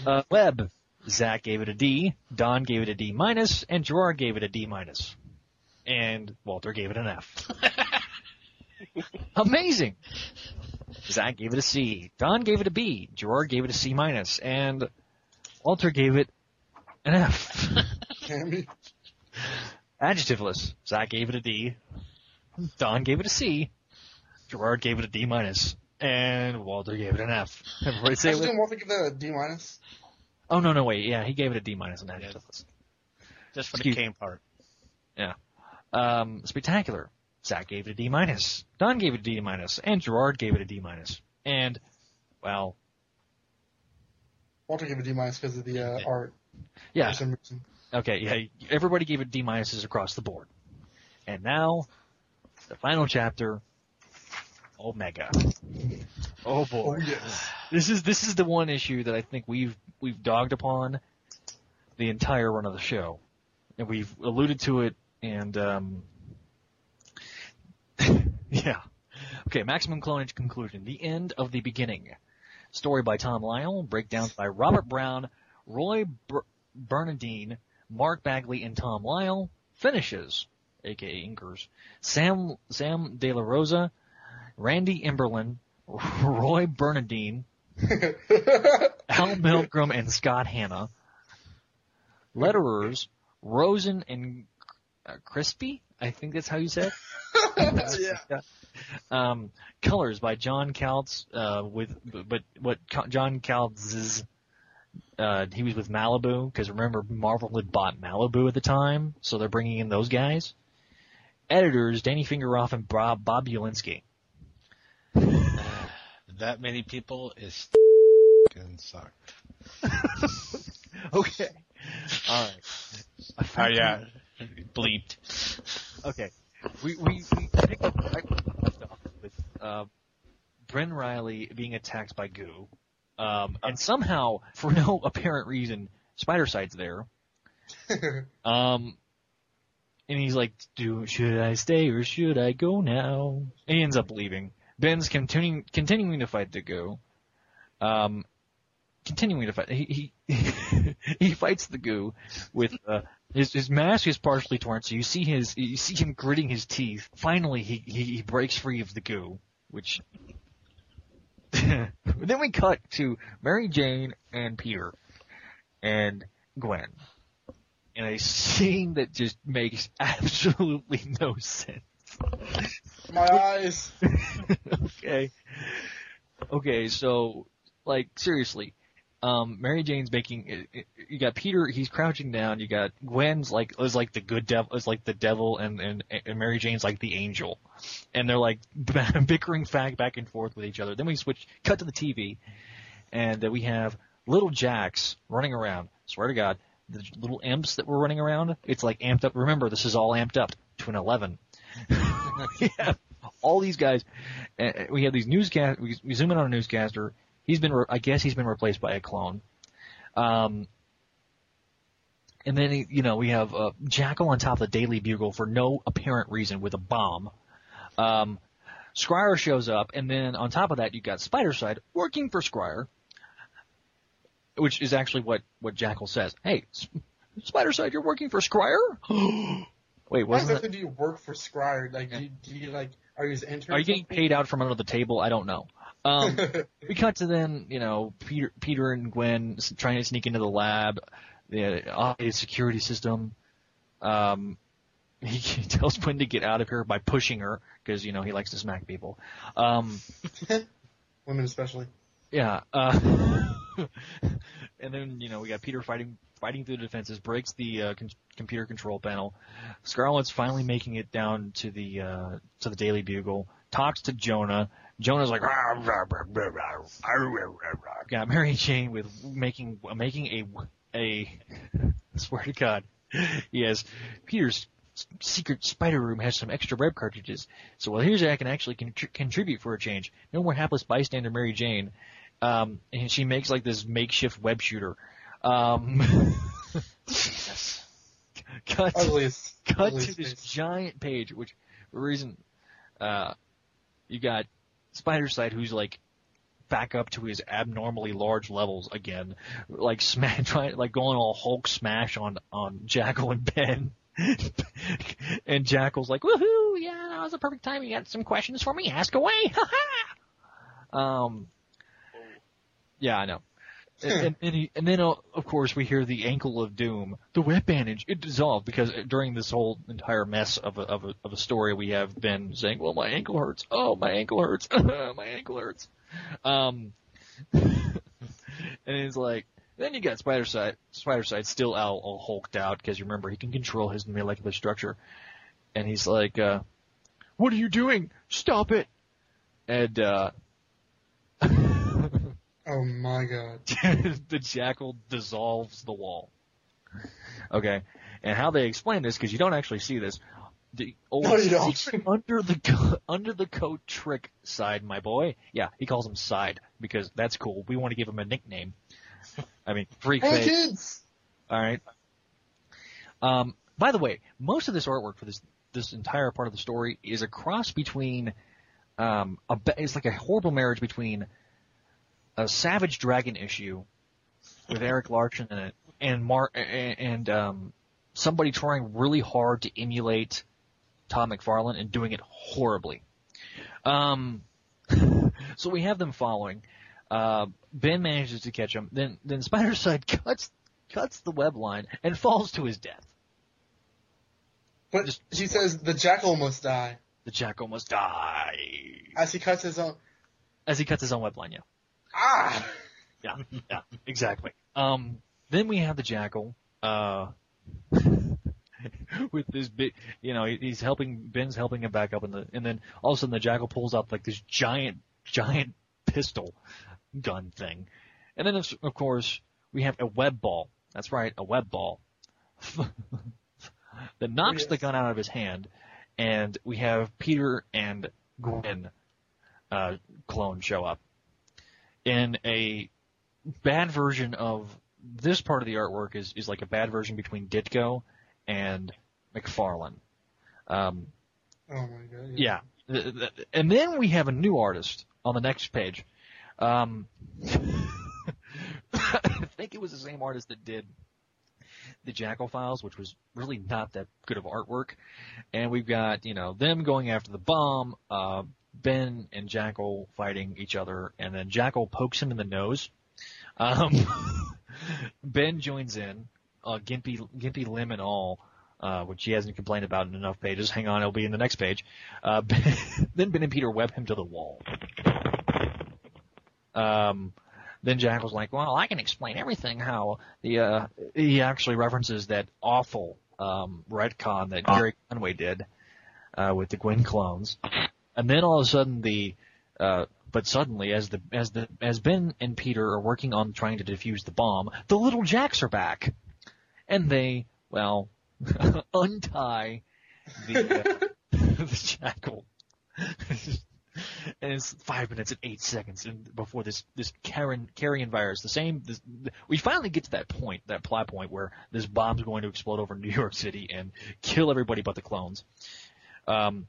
B: Uh, Web, Zach gave it a D. Don gave it a D minus, and Gerard gave it a D minus, minus. and Walter gave it an F. Amazing. Zach gave it a C. Don gave it a B. Gerard gave it a C minus, and Walter gave it an F.
K: Cammy.
B: Adjectiveless. Zach gave it a D. Don gave it a C. Gerard gave it a D minus, and Walter gave it an F. Everybody say it
K: didn't Walter give that a D minus?
B: Oh no no wait yeah he gave it a D minus on adjectiveless.
C: Just for the
B: Excuse-
C: Kaine part.
B: Yeah. Um, spectacular. Zach gave it a D minus. Don gave it a D minus, and Gerard gave it a D minus. And well,
K: Walter gave a D minus because of the uh, art.
B: Yeah.
K: For some reason.
B: Okay, yeah, everybody gave it D minuses across the board. And now, the final chapter, Omega. Oh boy.
K: Oh yes.
B: This is this is the one issue that I think we've we've dogged upon the entire run of the show. And we've alluded to it and um yeah. Okay, maximum clonage conclusion. The end of the beginning. Story by Tom Lyle, breakdowns by Robert Brown, Roy Ber- Bernadine, Mark Bagley, and Tom Lyle. Finishes, aka Inkers, Sam Sam De La Rosa, Randy Emberlin, Roy Bernadine, Al Milgrom, and Scott Hanna. Letterers, Rosen and uh, Crispy. I think that's how you said. it.
K: yeah.
B: Um, colors by John Kalisz, uh, with, but what John Kalisz's, uh, he was with Malibu, because remember Marvel had bought Malibu at the time, so they're bringing in those guys. Editors, Danny Fingeroth and Bob, Bob Budiansky.
L: That many people is fucking suck.
B: Okay. Alright.
L: Oh yeah, bleeped.
B: Okay. We, we, we picked up right where we left off with, uh, Ben Reilly being attacked by goo. Um, and somehow, for no apparent reason, Spidercide's there. Um, and he's like, "Do should I stay or should I go now?" And he ends up leaving. Ben's continuing continuing to fight the goo. Um, continuing to fight. He he, he fights the goo with uh, his his mask is partially torn, so you see his you see him gritting his teeth. Finally, he he, he breaks free of the goo, which. then we cut to Mary Jane and Peter and Gwen in a scene that just makes absolutely no sense.
K: My eyes.
B: okay. Okay, so like seriously, um, Mary Jane's making. You got Peter. He's crouching down. You got Gwen's like is like the good devil. Is like the devil, and and and Mary Jane's like the angel, and they're like bickering fag back and forth with each other. Then we switch, cut to the TV, and uh, we have little Jacks running around. Swear to God, the little imps that were running around. It's like amped up. Remember, this is all amped up to an eleven. have all these guys. Uh, we have these newscast. We, we zoom in on a newscaster. He's been, re- I guess, he's been replaced by a clone. Um, and then you know we have uh, Jackal on top of the Daily Bugle for no apparent reason with a bomb. Um, Scrier shows up, and then on top of that you got Spidercide working for Scrier, which is actually what what Jackal says. Hey, Sp- Spidercide, you're working for Scrier? Wait,
K: Why
B: wasn't
K: exactly do you work for Scrier? Like, do, you, do you like, are you his intern?
B: Are you getting paid out from under the table? I don't know. Um, we cut to then, you know, Peter, Peter and Gwen trying to sneak into the lab, the automated security system. Um, he, he tells Gwen to get out of here by pushing her because you know he likes to smack people. Um,
K: Women especially.
B: yeah. Uh, and then you know we got Peter fighting fighting through the defenses, breaks the uh, con- computer control panel. Scarlet's finally making it down to the uh, to the Daily Bugle. Talks to Jonah. Jonah's like, rah, got Mary Jane with making making a a swear to God, yes, Peter's secret spider room has some extra web cartridges. So well, here's I can actually con- contribute for a change. No more hapless bystander Mary Jane, um, and she makes like this makeshift web shooter. Um,
K: Jesus.
B: Cut,
K: cut
B: to this giant page, which for reason, uh, you got Spidercide who's like back up to his abnormally large levels again, like smash, trying like going all Hulk smash on on Jackal and Ben. and Jackal's like, woohoo, yeah, that was a perfect time. You got some questions for me? Ask away. Um, yeah, I know. And, and, and, he, and then, uh, of course, we hear the ankle of doom. The wet bandage, it dissolved because during this whole entire mess of a, of a, of a story, we have been saying, well, my ankle hurts. Oh, my ankle hurts. my ankle hurts. Um, and it's like, then you got Spidercide, Spider Side still all, all hulked out because remember he can control his molecular structure. And he's like, uh, what are you doing? Stop it. And, uh,
K: Oh my god.
B: the jackal dissolves the wall. Okay, and how they explain this because you don't actually see this. The old
K: No, you don't.
B: secret under the co- under the coat trick side, my boy. Yeah, he calls him side because that's cool. We want to give him a nickname. I mean, freak
K: Hey
B: face.
K: kids!
B: All right. Um, by the way, most of this artwork for this this entire part of the story is a cross between um, a it's like a horrible marriage between a Savage Dragon issue with Erik Larsen in it and Mar and, um, somebody trying really hard to emulate Tom McFarlane and doing it horribly. Um, so we have them following. Uh, ben manages to catch him. Then then Spidercide cuts cuts the web line and falls to his death.
K: But she says the jackal must die
B: The jackal must die
K: as he cuts his own.
B: as he cuts his own web line. Yeah.
K: Ah!
B: Yeah, yeah, exactly. Um, then we have the jackal, uh, with this big, you know, he's helping, Ben's helping him back up in the, and then all of a sudden the jackal pulls out like this giant, giant pistol gun thing. And then of of course we have a web ball. That's right, a web ball. that knocks
K: Yes.
B: the gun out of his hand, and we have Peter and Gwen, uh, clone show up in a bad version of this part of the artwork is, is like a bad version between Ditko and McFarlane. Um,
K: Oh my god.
B: yeah. Th- And then we have a new artist on the next page. Um, I think it was the same artist that did the Jackal Files, which was really not that good of artwork. And we've got, you know, them going after the bomb, uh, Ben and Jackal fighting each other, and then Jackal pokes him in the nose. Um, ben joins in, uh, Gimpy, Gimpy Lim and all, uh, which he hasn't complained about in enough pages. Hang on, it'll be in the next page. Uh, then Ben and Peter web him to the wall. Um, then Jackal's like, well, I can explain everything how the, uh, he actually references that awful, um, retcon that Gerry Conway did, uh, with the Gwen clones. And then all of a sudden the, uh, but suddenly as the, as the, as Ben and Peter are working on trying to defuse the bomb, the little Jacks are back. And they, well, untie the, uh, the jackal. and it's five minutes and eight seconds before this this Karen carrion virus, the same. This, we finally get to that point, that plot point where this bomb's going to explode over New York City and kill everybody but the clones. Um,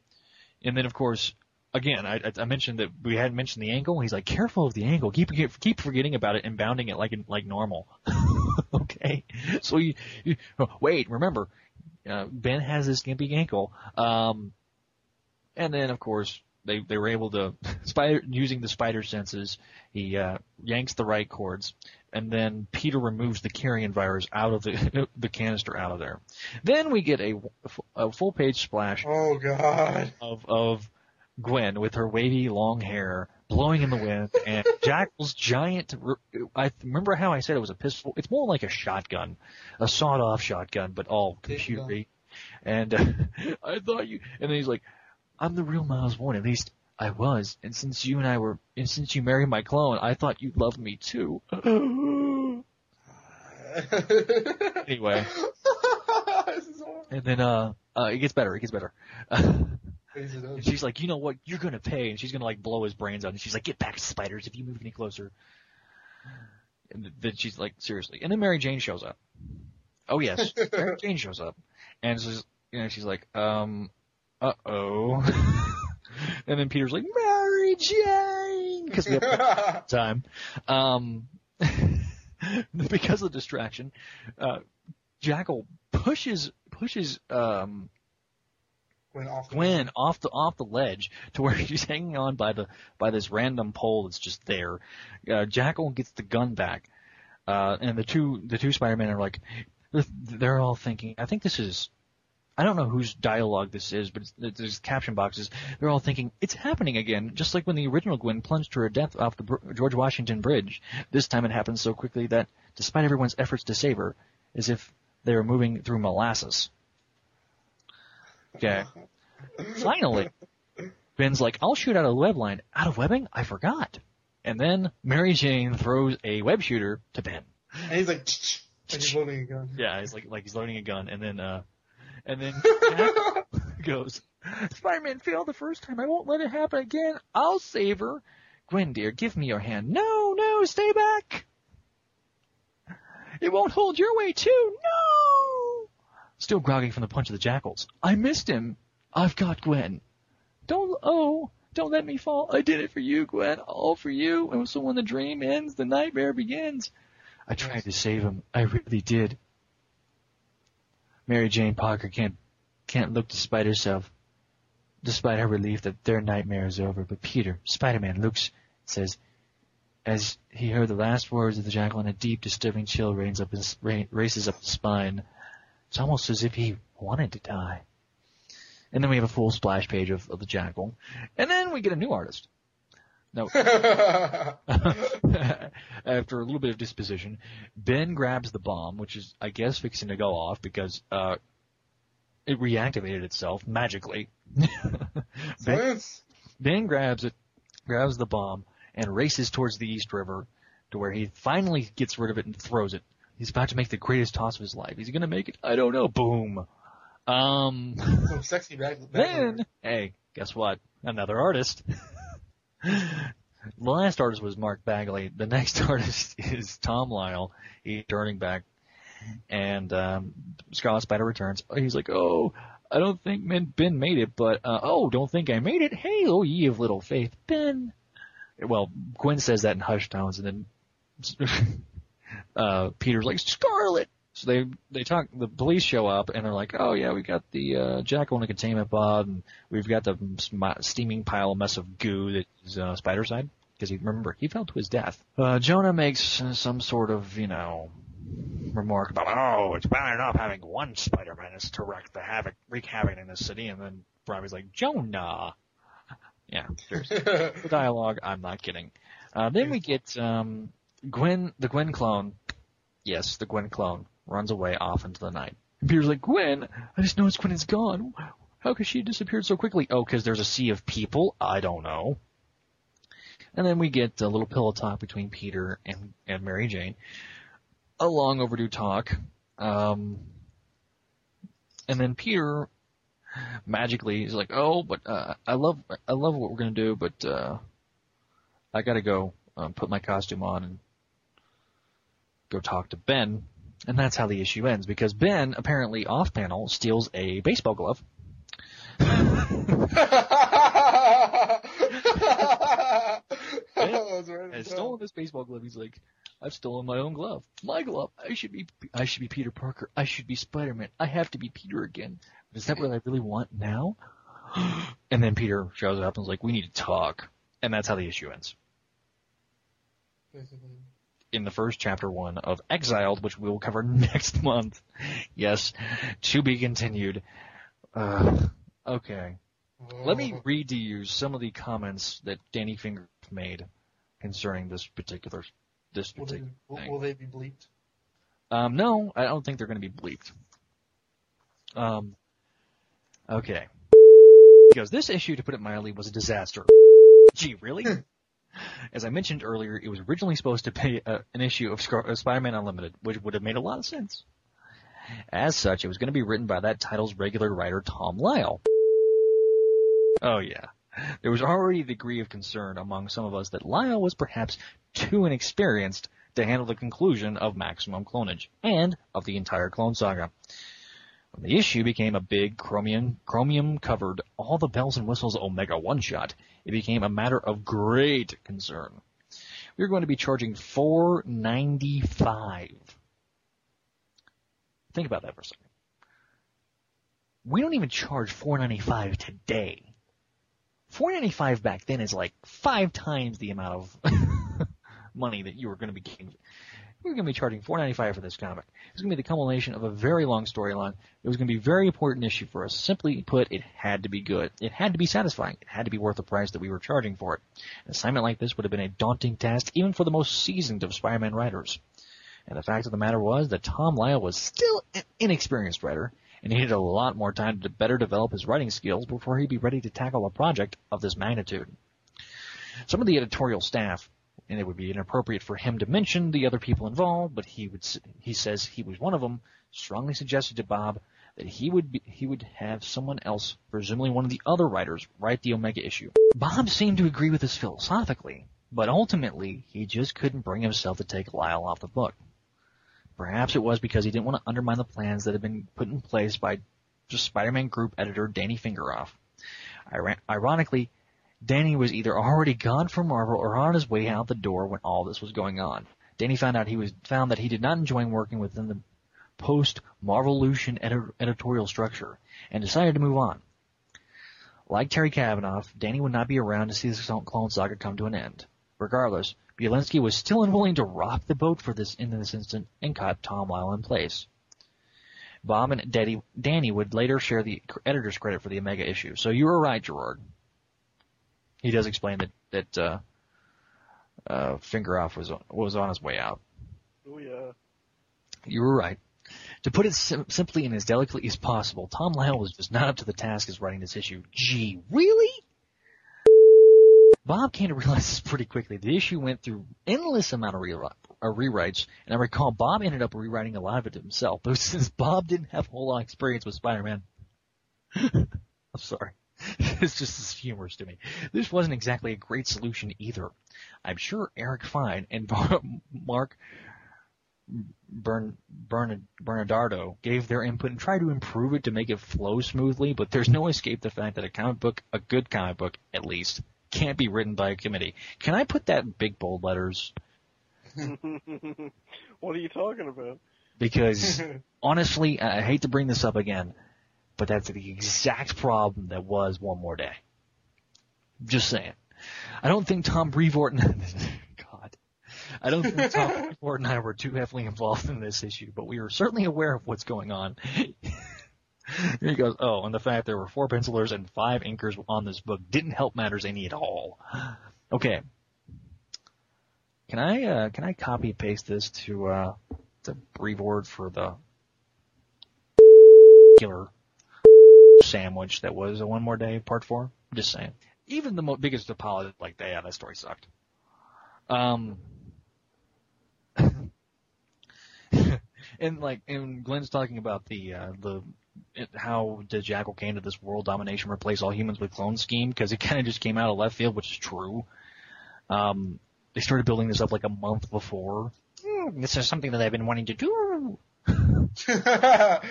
B: and then of course, again, I, I- mentioned that we hadn't mentioned the ankle. He's like, careful of the ankle. Keep keep forgetting about it and bounding it like like normal. okay, so you, you wait. Remember, uh, Ben has this gimpy ankle. Um, and then of course they they were able to spider using the spider senses. He uh, yanks the right cords, and then Peter removes the carrion virus out of the the canister out of there. Then we get a, a full page splash
K: Oh god.
B: of of Gwen with her wavy long hair blowing in the wind and Jackal's giant. I remember how I said it was a pistol. It's more like a shotgun, a sawed-off shotgun, but all computery. And uh, I thought you. And then he's like, "I'm the real Miles Warren. At least I was. And since you and I were, and since you married my clone, I thought you'd love me too." anyway. And then, uh, Uh, it gets better. It gets better. and she's like, you know what? You're gonna pay, and she's gonna like blow his brains out. And she's like, get back, spiders! If you move any closer. And then she's like, seriously. And then Mary Jane shows up. Oh yes, Mary Jane shows up, and she's, you know, she's like, um, uh oh. and then Peter's like, Mary Jane, because we have time. Um, because of the distraction, uh, Jackal pushes pushes um
K: Gwen off.
B: Gwen off the off the ledge to where she's hanging on by the by this random pole that's just there. Uh, Jackal gets the gun back, uh, and the two the two Spider-Men are like, they're all thinking. I think this is. I don't know whose dialogue this is, but it's, there's caption boxes. They're all thinking, it's happening again, just like when the original Gwen plunged to her death off the Br- George Washington Bridge. This time it happened so quickly that, despite everyone's efforts to save her, as if they were moving through molasses. Okay. Finally, Ben's like, I'll shoot out a web line. Out of webbing? I forgot. And then Mary Jane throws a web shooter to Ben.
K: And he's like, like he's loading a gun.
B: Yeah, he's like like he's loading a gun, and then uh, and then goes, Spider-Man failed the first time. I won't let it happen again. I'll save her. Gwen, dear, give me your hand. No, no, stay back. It won't hold your weight too. No. Still groggy from the punch of the jackals. I missed him. I've got Gwen. Don't, oh, don't let me fall. I did it for you, Gwen. All for you. And so when the dream ends, the nightmare begins. I tried to save him. I really did. Mary Jane Parker can't, can't look despite herself, despite her relief that their nightmare is over. But Peter, Spider-Man, looks, says, as he heard the last words of the jackal a deep, disturbing chill rains up his, races up his spine. It's almost as if he wanted to die. And then we have a full splash page of, of the jackal. And then we get a new artist. No. After a little bit of disposition, Ben grabs the bomb, which is, I guess, fixing to go off because, uh, it reactivated itself magically. ben, ben grabs it, grabs the bomb, and races towards the East River to where he finally gets rid of it and throws it. He's about to make the greatest toss of his life. Is he gonna make it? I don't know. Boom. Um.
K: Some sexy back.
B: Then, hey, guess what? Another artist. The last artist was Mark Bagley. The next artist is Tom Lyle. He's turning back, and um, Scarlet Spider returns. He's like, "Oh, I don't think Ben made it, but uh, oh, don't think I made it. Hey, oh, ye of little faith, Ben." Well, Gwen says that in hushed tones, and then uh, Peter's like, "Scarlet." So they they talk. The police show up and they're like, "Oh yeah, we got the uh, jackal in a containment pod, and we've got the steaming pile of mess of goo that is uh, Spidercide." Because he remember he fell to his death. Uh, Jonah makes uh, some sort of you know remark about, "Oh, it's bad enough having one Spider-Man is to wreak the havoc, wreak havoc in the city," and then Robbie's like, "Jonah." Yeah, seriously. the dialogue, I'm not kidding. Uh, then we get um, Gwen, the Gwen clone. Yes, the Gwen clone runs away off into the night. And Peter's like, Gwen, I just noticed Gwen is gone. How could she have disappeared so quickly? Oh, because there's a sea of people? I don't know. And then we get a little pillow talk between Peter and, and Mary Jane. A long overdue talk. Um, and then Peter magically is like, "Oh, but uh, I love I love what we're gonna do, but uh, I gotta go um, put my costume on and go talk to Ben." And that's how the issue ends because Ben apparently off panel steals a baseball glove. ben has stolen this baseball glove. He's like, I've stolen my own glove. My glove. I should be I should be Peter Parker. I should be Spider-Man. I have to be Peter again. Is that what I really want now? and then Peter shows up and is like, we need to talk. And that's how the issue ends. In the first chapter one of Exiled, which we will cover next month. Yes, to be continued. Uh, okay. Let me read to you some of the comments that Danny Finger made concerning this particular this
K: Will they,
B: particular
K: will,
B: thing.
K: will they be bleeped?
B: Um, no, I don't think they're going to be bleeped. Um, okay. Because this issue, to put it mildly, was a disaster. Gee, really? As I mentioned earlier, it was originally supposed to be uh, an issue of Scar- uh, Spider-Man Unlimited, which would have made a lot of sense. As such, it was going to be written by that title's regular writer Tom Lyle. Oh yeah. There was already a degree of concern among some of us that Lyle was perhaps too inexperienced to handle the conclusion of maximum clonage and of the entire clone saga. When the issue became a big chromium chromium covered all the bells and whistles Omega one shot, it became a matter of great concern. We are going to be charging four ninety five. Think about that for a second. We don't even charge four ninety five today. Four ninety five back then is like five times the amount of money that you were going to be getting. We were going to be charging four ninety five for this comic. It was going to be the culmination of a very long storyline. It was going to be a very important issue for us. Simply put, it had to be good. It had to be satisfying. It had to be worth the price that we were charging for it. An assignment like this would have been a daunting task even for the most seasoned of Spider-Man writers. And the fact of the matter was that Tom Lyle was still an inexperienced writer and needed a lot more time to better develop his writing skills before he'd be ready to tackle a project of this magnitude. Some of the editorial staff, and it would be inappropriate for him to mention the other people involved, but he would he says he was one of them, strongly suggested to Bob that he would be, he would have someone else, presumably one of the other writers, write the Omega issue. Bob seemed to agree with this philosophically, but ultimately he just couldn't bring himself to take Lyle off the book. Perhaps it was because he didn't want to undermine the plans that had been put in place by Spider-Man Group editor Danny Fingeroth. Ironically, Danny was either already gone from Marvel or on his way out the door when all this was going on. Danny found out he was found that he did not enjoy working within the post Marvelution edi- editorial structure and decided to move on. Like Terry Kavanagh, Danny would not be around to see the Clone Saga come to an end. Regardless, Budiansky was still unwilling to rock the boat for this in this instant and caught Tom Lyle in place. Bob and Daddy, Danny would later share the editor's credit for the Omega issue. So you were right, Gerard. He does explain that that uh, uh, Fingeroth was was on his way out.
I: Oh yeah.
B: You were right. To put it sim- simply and as delicately as possible, Tom Lyle was just not up to the task as writing this issue. Gee, really? Bob came to realize this pretty quickly. The issue went through endless amount of re- uh, rewrites, and I recall Bob ended up rewriting a lot of it himself. But since Bob didn't have a whole lot of experience with Spider-Man, I'm sorry. it's just as humorous to me. This wasn't exactly a great solution either. I'm sure Eric Fein and Mark Bern, Bern, Bernardo gave their input and tried to improve it to make it flow smoothly, but there's no escape the fact that a comic book, a good comic book at least, can't be written by a committee. Can I put that in big bold letters?
I: what are you talking about?
B: Because honestly, I hate to bring this up again, but that's the exact problem that was One More Day. Just saying. I don't think Tom Brevoort and God, I don't think Tom Brevoort and I were too heavily involved in this issue, but we were certainly aware of what's going on. Here he goes. Oh, and the fact there were four pencilers and five inkers on this book didn't help matters any at all. Okay. Can I uh, can I copy and paste this to uh, the Brevoort for the killer sandwich that was a one more day part four? I'm just saying. Even the mo- biggest apology, like, yeah, that story sucked. Um, and like, and Glenn's talking about the uh, the it, how the Jackal came to this world domination replace all humans with clone scheme because it kind of just came out of left field, which is true. Um, they started building this up like a month before. Mm, this is something that I've been wanting to do.
K: By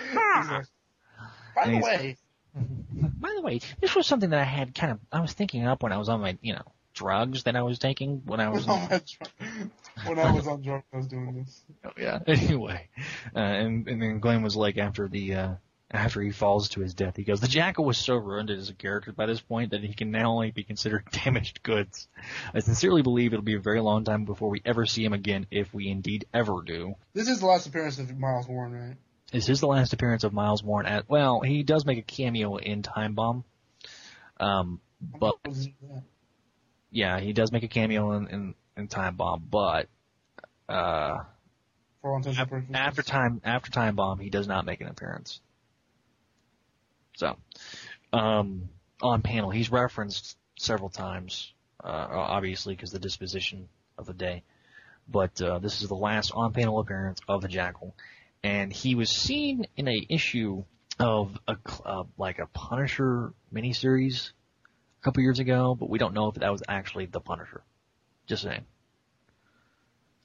K: the way,
B: by the way, this was something that I had kind of I was thinking up when I was on my you know drugs that I was taking when I was.
K: when I was on drugs, I was doing this.
B: Oh yeah. Anyway, uh, and and then Glenn was like after the uh, after he falls to his death, he goes, "The Jackal was so ruined as a character by this point that he can now only be considered damaged goods. I sincerely believe it'll be a very long time before we ever see him again, if we indeed ever do."
K: This is the last appearance of Miles Warren, right?
B: Is this the last appearance of Miles Warren at well, he does make a cameo in Time Bomb. Um, but yeah, he does make a cameo in in, in Time Bomb, but uh, after, after time after Time Bomb, he does not make an appearance. So, um, on panel, he's referenced several times, uh, obviously because the disposition of the day. But uh, this is the last on panel appearance of the Jackal, and he was seen in a issue of a uh, like a Punisher miniseries a couple years ago, but we don't know if that was actually the Punisher. Just saying.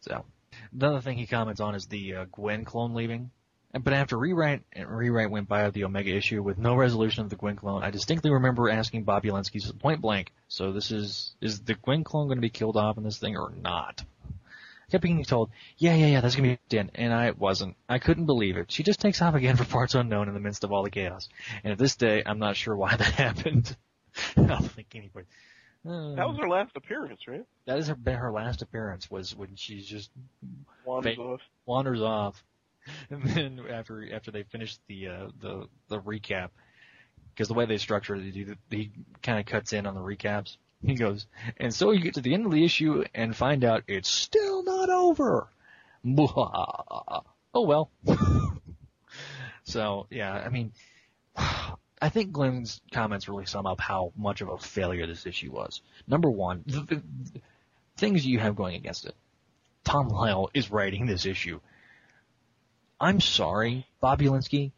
B: So, another thing he comments on is the uh, Gwen clone leaving. But after rewrite and rewrite went by of the Omega issue with no resolution of the Gwen clone, I distinctly remember asking Bob Budiansky point blank, "So this is is the Gwen clone going to be killed off in this thing or not?" Kept being told, "Yeah, yeah, yeah, that's going to be in," and I wasn't. I couldn't believe it. She just takes off again for parts unknown in the midst of all the chaos. And at this day, I'm not sure why that happened. I don't think anybody. Uh,
I: That was her last appearance, right?
B: That is been her last appearance was when she just
I: Wanders
B: fa-
I: off.
B: wanders off, and then after after they finish the uh, the the recap, because the way they structure it, he, he kind of cuts in on the recaps. He goes, and so you get to the end of the issue and find out it's still not over. oh well. so yeah, I mean, I think Glenn's comments really sum up how much of a failure this issue was. Number one, the, the, the things you have going against it. Tom Lyle is writing this issue. I'm sorry, Bob Budiansky.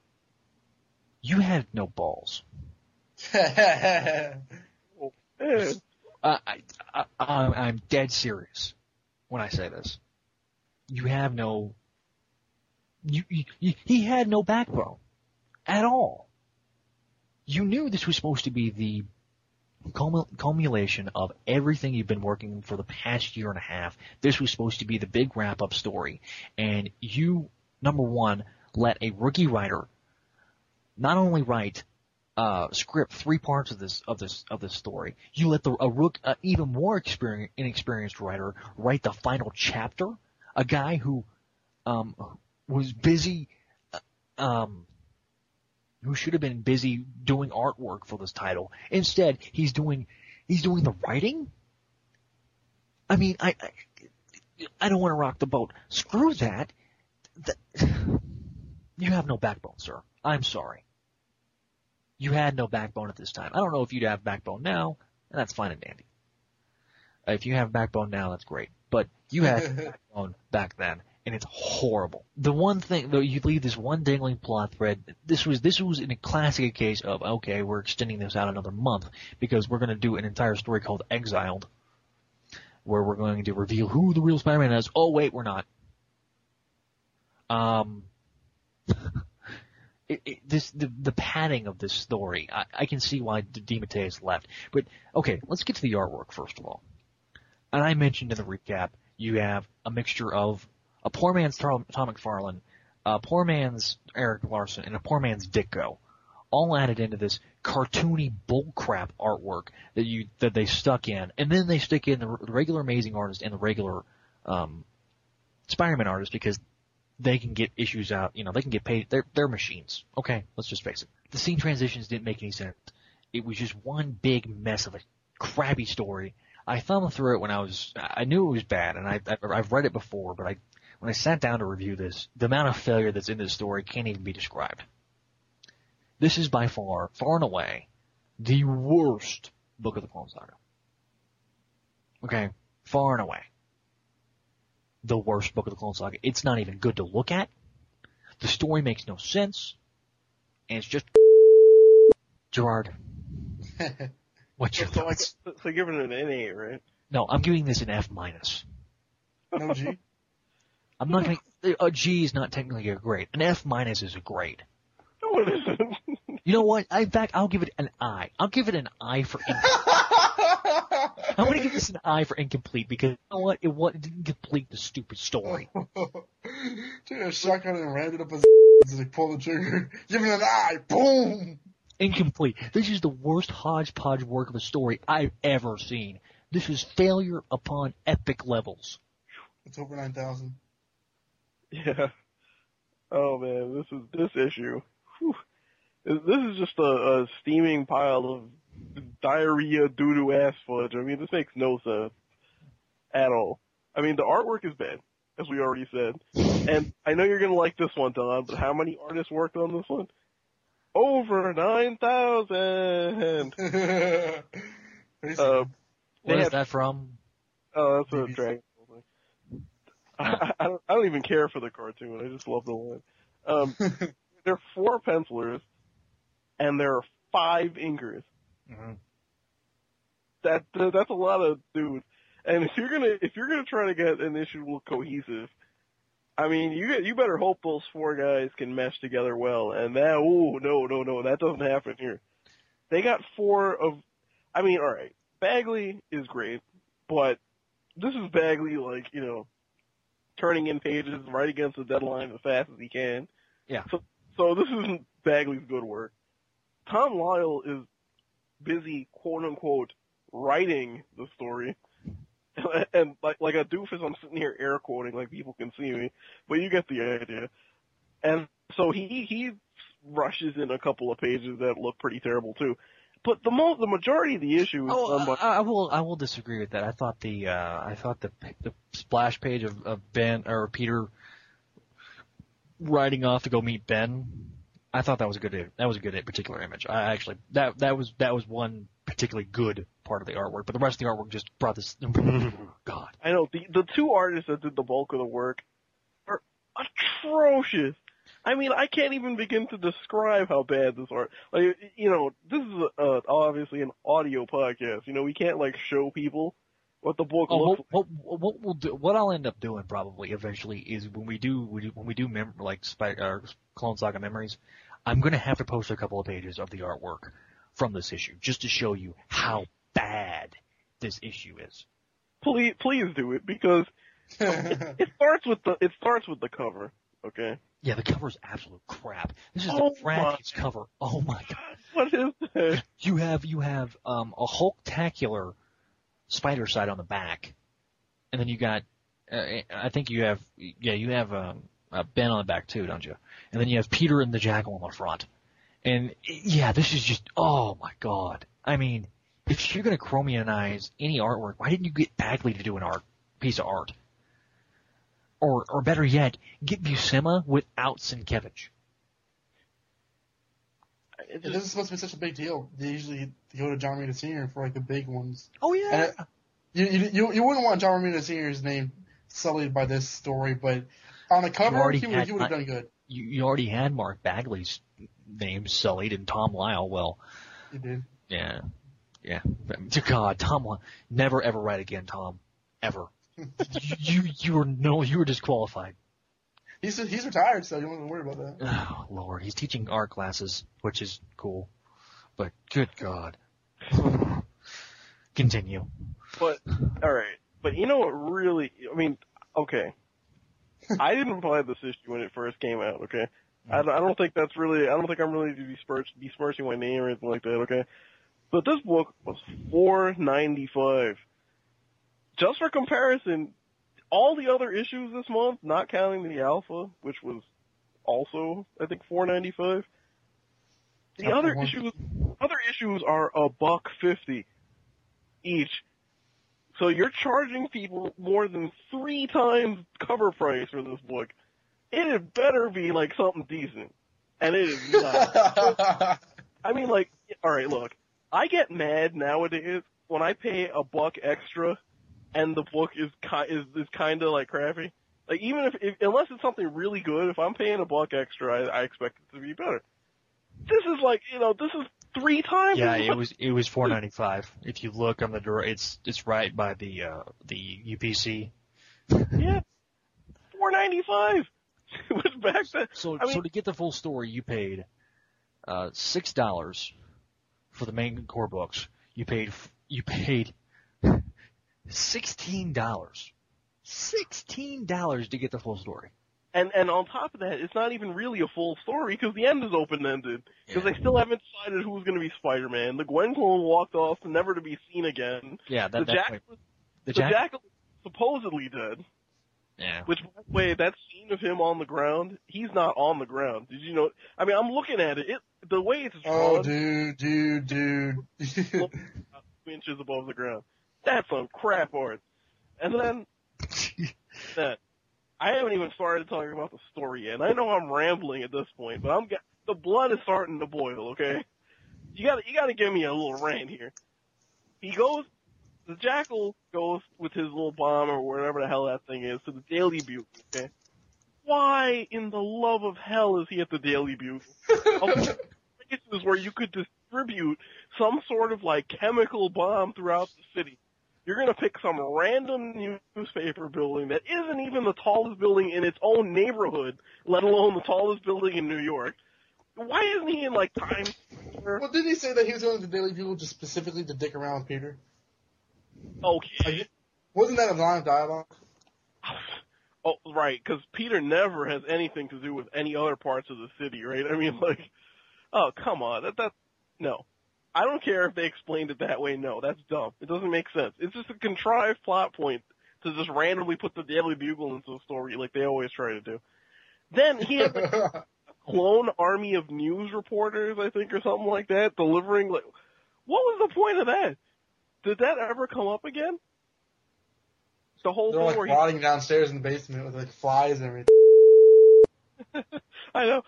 B: You had no balls. Uh, I, I, I'm I'm dead serious when I say this. You have no. You, you, he had no backbone at all. You knew this was supposed to be the culmi- culmination of everything you've been working for the past year and a half. This was supposed to be the big wrap up story, and you, number one, let a rookie writer not only write uh, script three parts of this of this of this story. You let the a rook, uh, even more experienced, inexperienced writer write the final chapter. A guy who um, was busy, uh, um, who should have been busy doing artwork for this title. Instead, he's doing he's doing the writing. I mean, I I, I don't want to rock the boat. Screw that. that. You have no backbone, sir. I'm sorry you had no backbone at this time. I don't know if you'd have backbone now, and that's fine and dandy. If you have backbone now, that's great. But you had backbone back then, and it's horrible. The one thing, though, you leave this one dangling plot thread. This was this was in a classic case of okay, we're extending this out another month because we're going to do an entire story called Exiled, where we're going to reveal who the real Spider-Man is. Oh wait, we're not. Um, it, it, this the the padding of this story. I, I can see why DeMatteis left, but okay, let's get to the artwork first of all. And I mentioned in the recap, you have a mixture of a poor man's Todd, McFarlane, a poor man's Erik Larsen, and a poor man's Ditko, all added into this cartoony bullcrap artwork that you that they stuck in, and then they stick in the regular Amazing artist and the regular um, Spider-Man artist because they can get issues out, you know, they can get paid. They're, they're machines. Okay, let's just face it. The scene transitions didn't make any sense. It was just one big mess of a crabby story. I thumbed through it when I was, I knew it was bad, and I, I've read it before, but I, when I sat down to review this, the amount of failure that's in this story can't even be described. This is by far, far and away, the worst book of the Clone Saga. Okay, far and away the worst book of the Clone Saga. It's not even good to look at. The story makes no sense. And it's just Gerard. What's your
I: so,
B: thoughts?
I: I, so giving it an NA, right?
B: No, I'm giving this an F minus.
K: No G.
B: I'm not gonna, a G is not technically a grade. An F minus is a grade.
I: No, it isn't.
B: You know what? In fact, I'll give it an I. I'll give it an I for I'm gonna give this an I for incomplete because you know what? It, what, it didn't complete the stupid story.
K: Took a shotgun and rammed it up his as he pulled the trigger. Give it an I. Boom.
B: Incomplete. This is the worst hodgepodge work of a story I've ever seen. This is failure upon epic levels.
K: It's over nine thousand.
I: Yeah. Oh man, this is this issue. Whew. This is just a, a steaming pile of diarrhea doo doo ass fudge. I mean, this makes no sense at all. I mean, the artwork is bad, as we already said, and I know you're gonna like this one, Don. But how many artists worked on this one? Over nine thousand. uh,
B: What is
I: had-
B: that from?
I: Oh, that's a Dragon Ball. I, I, don't, I don't even care for the cartoon. I just love the line. Um, there are four pencilers, and there are five inkers.
M: Mm-hmm.
I: That uh, that's a lot of dudes. And if you're gonna if you're gonna try to get an issue cohesive, I mean you you better hope those four guys can mesh together well. And that oh no no no that doesn't happen here. They got four of, I mean all right, Bagley is great, but this is Bagley like you know turning in pages right against the deadline as fast as he can.
B: Yeah.
I: So so this isn't Bagley's good work. Tom Lyle is busy quote unquote writing the story. and like like a doofus I'm sitting here air quoting like people can see me, but you get the idea. And so he he rushes in a couple of pages that look pretty terrible too. But the mo the majority of the issue is
B: Oh, I will. I will disagree with that. I thought the. Uh, I thought the the splash page of, of Ben or Peter riding off to go meet Ben. I thought that was a good. That was a good particular image. I actually that that was that was one particularly good part of the artwork. But the rest of the artwork just brought this. God.
I: I know the the two artists that did the bulk of the work are atrocious. I mean, I can't even begin to describe how bad this art. Like, you know, this is uh, obviously an audio podcast. You know, we can't like show people what the book
B: Oh,
I: looks.
B: what, what, what we'll do, what I'll end up doing probably eventually is when we do, we do when we do mem- like Spy, uh, Clone Saga memories, I'm gonna have to post a couple of pages of the artwork from this issue just to show you how bad this issue is.
I: Please, please do it because it, it starts with the it starts with the cover. Okay.
B: Yeah, the cover is absolute crap. This is
I: Oh
B: the crappiest cover. Oh my god.
I: What is this?
B: You have you have um a Hulktacular Spidercide on the back, and then you got uh, I think you have yeah you have um, uh, Ben on the back too, don't you? And then you have Peter and the Jackal on the front. And yeah, this is just oh my god. I mean, if you're gonna chromianize any artwork, why didn't you get Bagley to do an art piece of art? Or or better yet, get Buscema without Sienkiewicz.
K: This is supposed to be such a big deal. They usually go to John Romita Sr. for like the big ones.
B: Oh yeah.
K: It- you, you you you wouldn't want John Romita Sr.'s name sullied by this story, but on a cover
B: already
K: he would he would have done good.
B: you, you already had Mark Bagley's name sullied and Tom Lyle. Well,
K: He did.
B: yeah, yeah. But, dear God, Tom, Lyle, never ever write again, Tom, ever. you you you are no, you were disqualified.
K: He's he's retired, so you don't have to worry about that.
B: Oh Lord, he's teaching art classes, which is cool, but good God. Continue.
I: But all right, but you know what really? I mean, okay. I didn't buy this issue when it first came out. Okay, I, don't- I don't think that's really. I don't think I'm really besmirch, besmirching my name or anything like that. Okay, but this book was four ninety five. Just for comparison, all the other issues this month, not counting the alpha, which was also I think four ninety five. The other issues, other issues are a buck fifty each. So you're charging people more than three times cover price for this book. It had better be like something decent. And it is not. I mean like, alright look, I get mad nowadays when I pay a buck extra and the book is ki- is, is kinda like crappy. Like even if, if, unless it's something really good, if I'm paying a buck extra, I, I expect it to be better. This is like, you know, this is three times.
B: Yeah, it was it was four ninety five. If you look on the door, it's it's right by the uh the UPC.
I: Yeah. Four ninety five. It was back then.
B: So
I: I mean,
B: so to get the full story, you paid uh six dollars for the main core books. You paid you paid sixteen dollars. Sixteen dollars to get the full story.
I: And and on top of that, it's not even really a full story because the end is open ended. Because they still haven't decided who's going to be Spider Man. The Gwen clone walked off, never to be seen again.
B: Yeah, that
I: the
B: that
I: Jack,
B: point.
I: the,
B: The Jack-
I: Jackal supposedly dead.
B: Yeah.
I: Which, by the way, that scene of him on the ground, he's not on the ground. Did you know? I mean, I'm looking at it. It the way it's drawn.
K: Oh,
I: drawn,
K: dude, dude, dude.
I: two inches above the ground. That's some crap art. And then that I haven't even started talking about the story yet. And I know I'm rambling at this point, but I'm the blood is starting to boil. Okay, you got to you got to give me a little rant here. He goes, the jackal goes with his little bomb or whatever the hell that thing is to the Daily Bugle. Okay, why in the love of hell is he at the Daily Bugle? of places where you could distribute some sort of like chemical bomb throughout the city. You're gonna pick some random newspaper building that isn't even the tallest building in its own neighborhood, let alone the tallest building in New York. Why isn't he in like Times Square?
K: Well, didn't he say that he was going to the Daily Bugle just specifically to dick around with Peter?
I: Okay.
K: Wasn't that a line of dialogue?
I: Oh, right, because Peter never has anything to do with any other parts of the city, right? I mean, like, oh, come on, that that no. I don't care if they explained it that way. No, that's dumb. It doesn't make sense. It's just a contrived plot point to just randomly put the Daily Bugle into the story like they always try to do. Then he had like, a clone army of news reporters, I think, or something like that, delivering like. What was the point of that? Did that ever come up again? The whole
K: They're
I: thing
K: like
I: where he
K: rotting downstairs in the basement with like flies and everything.
I: I know.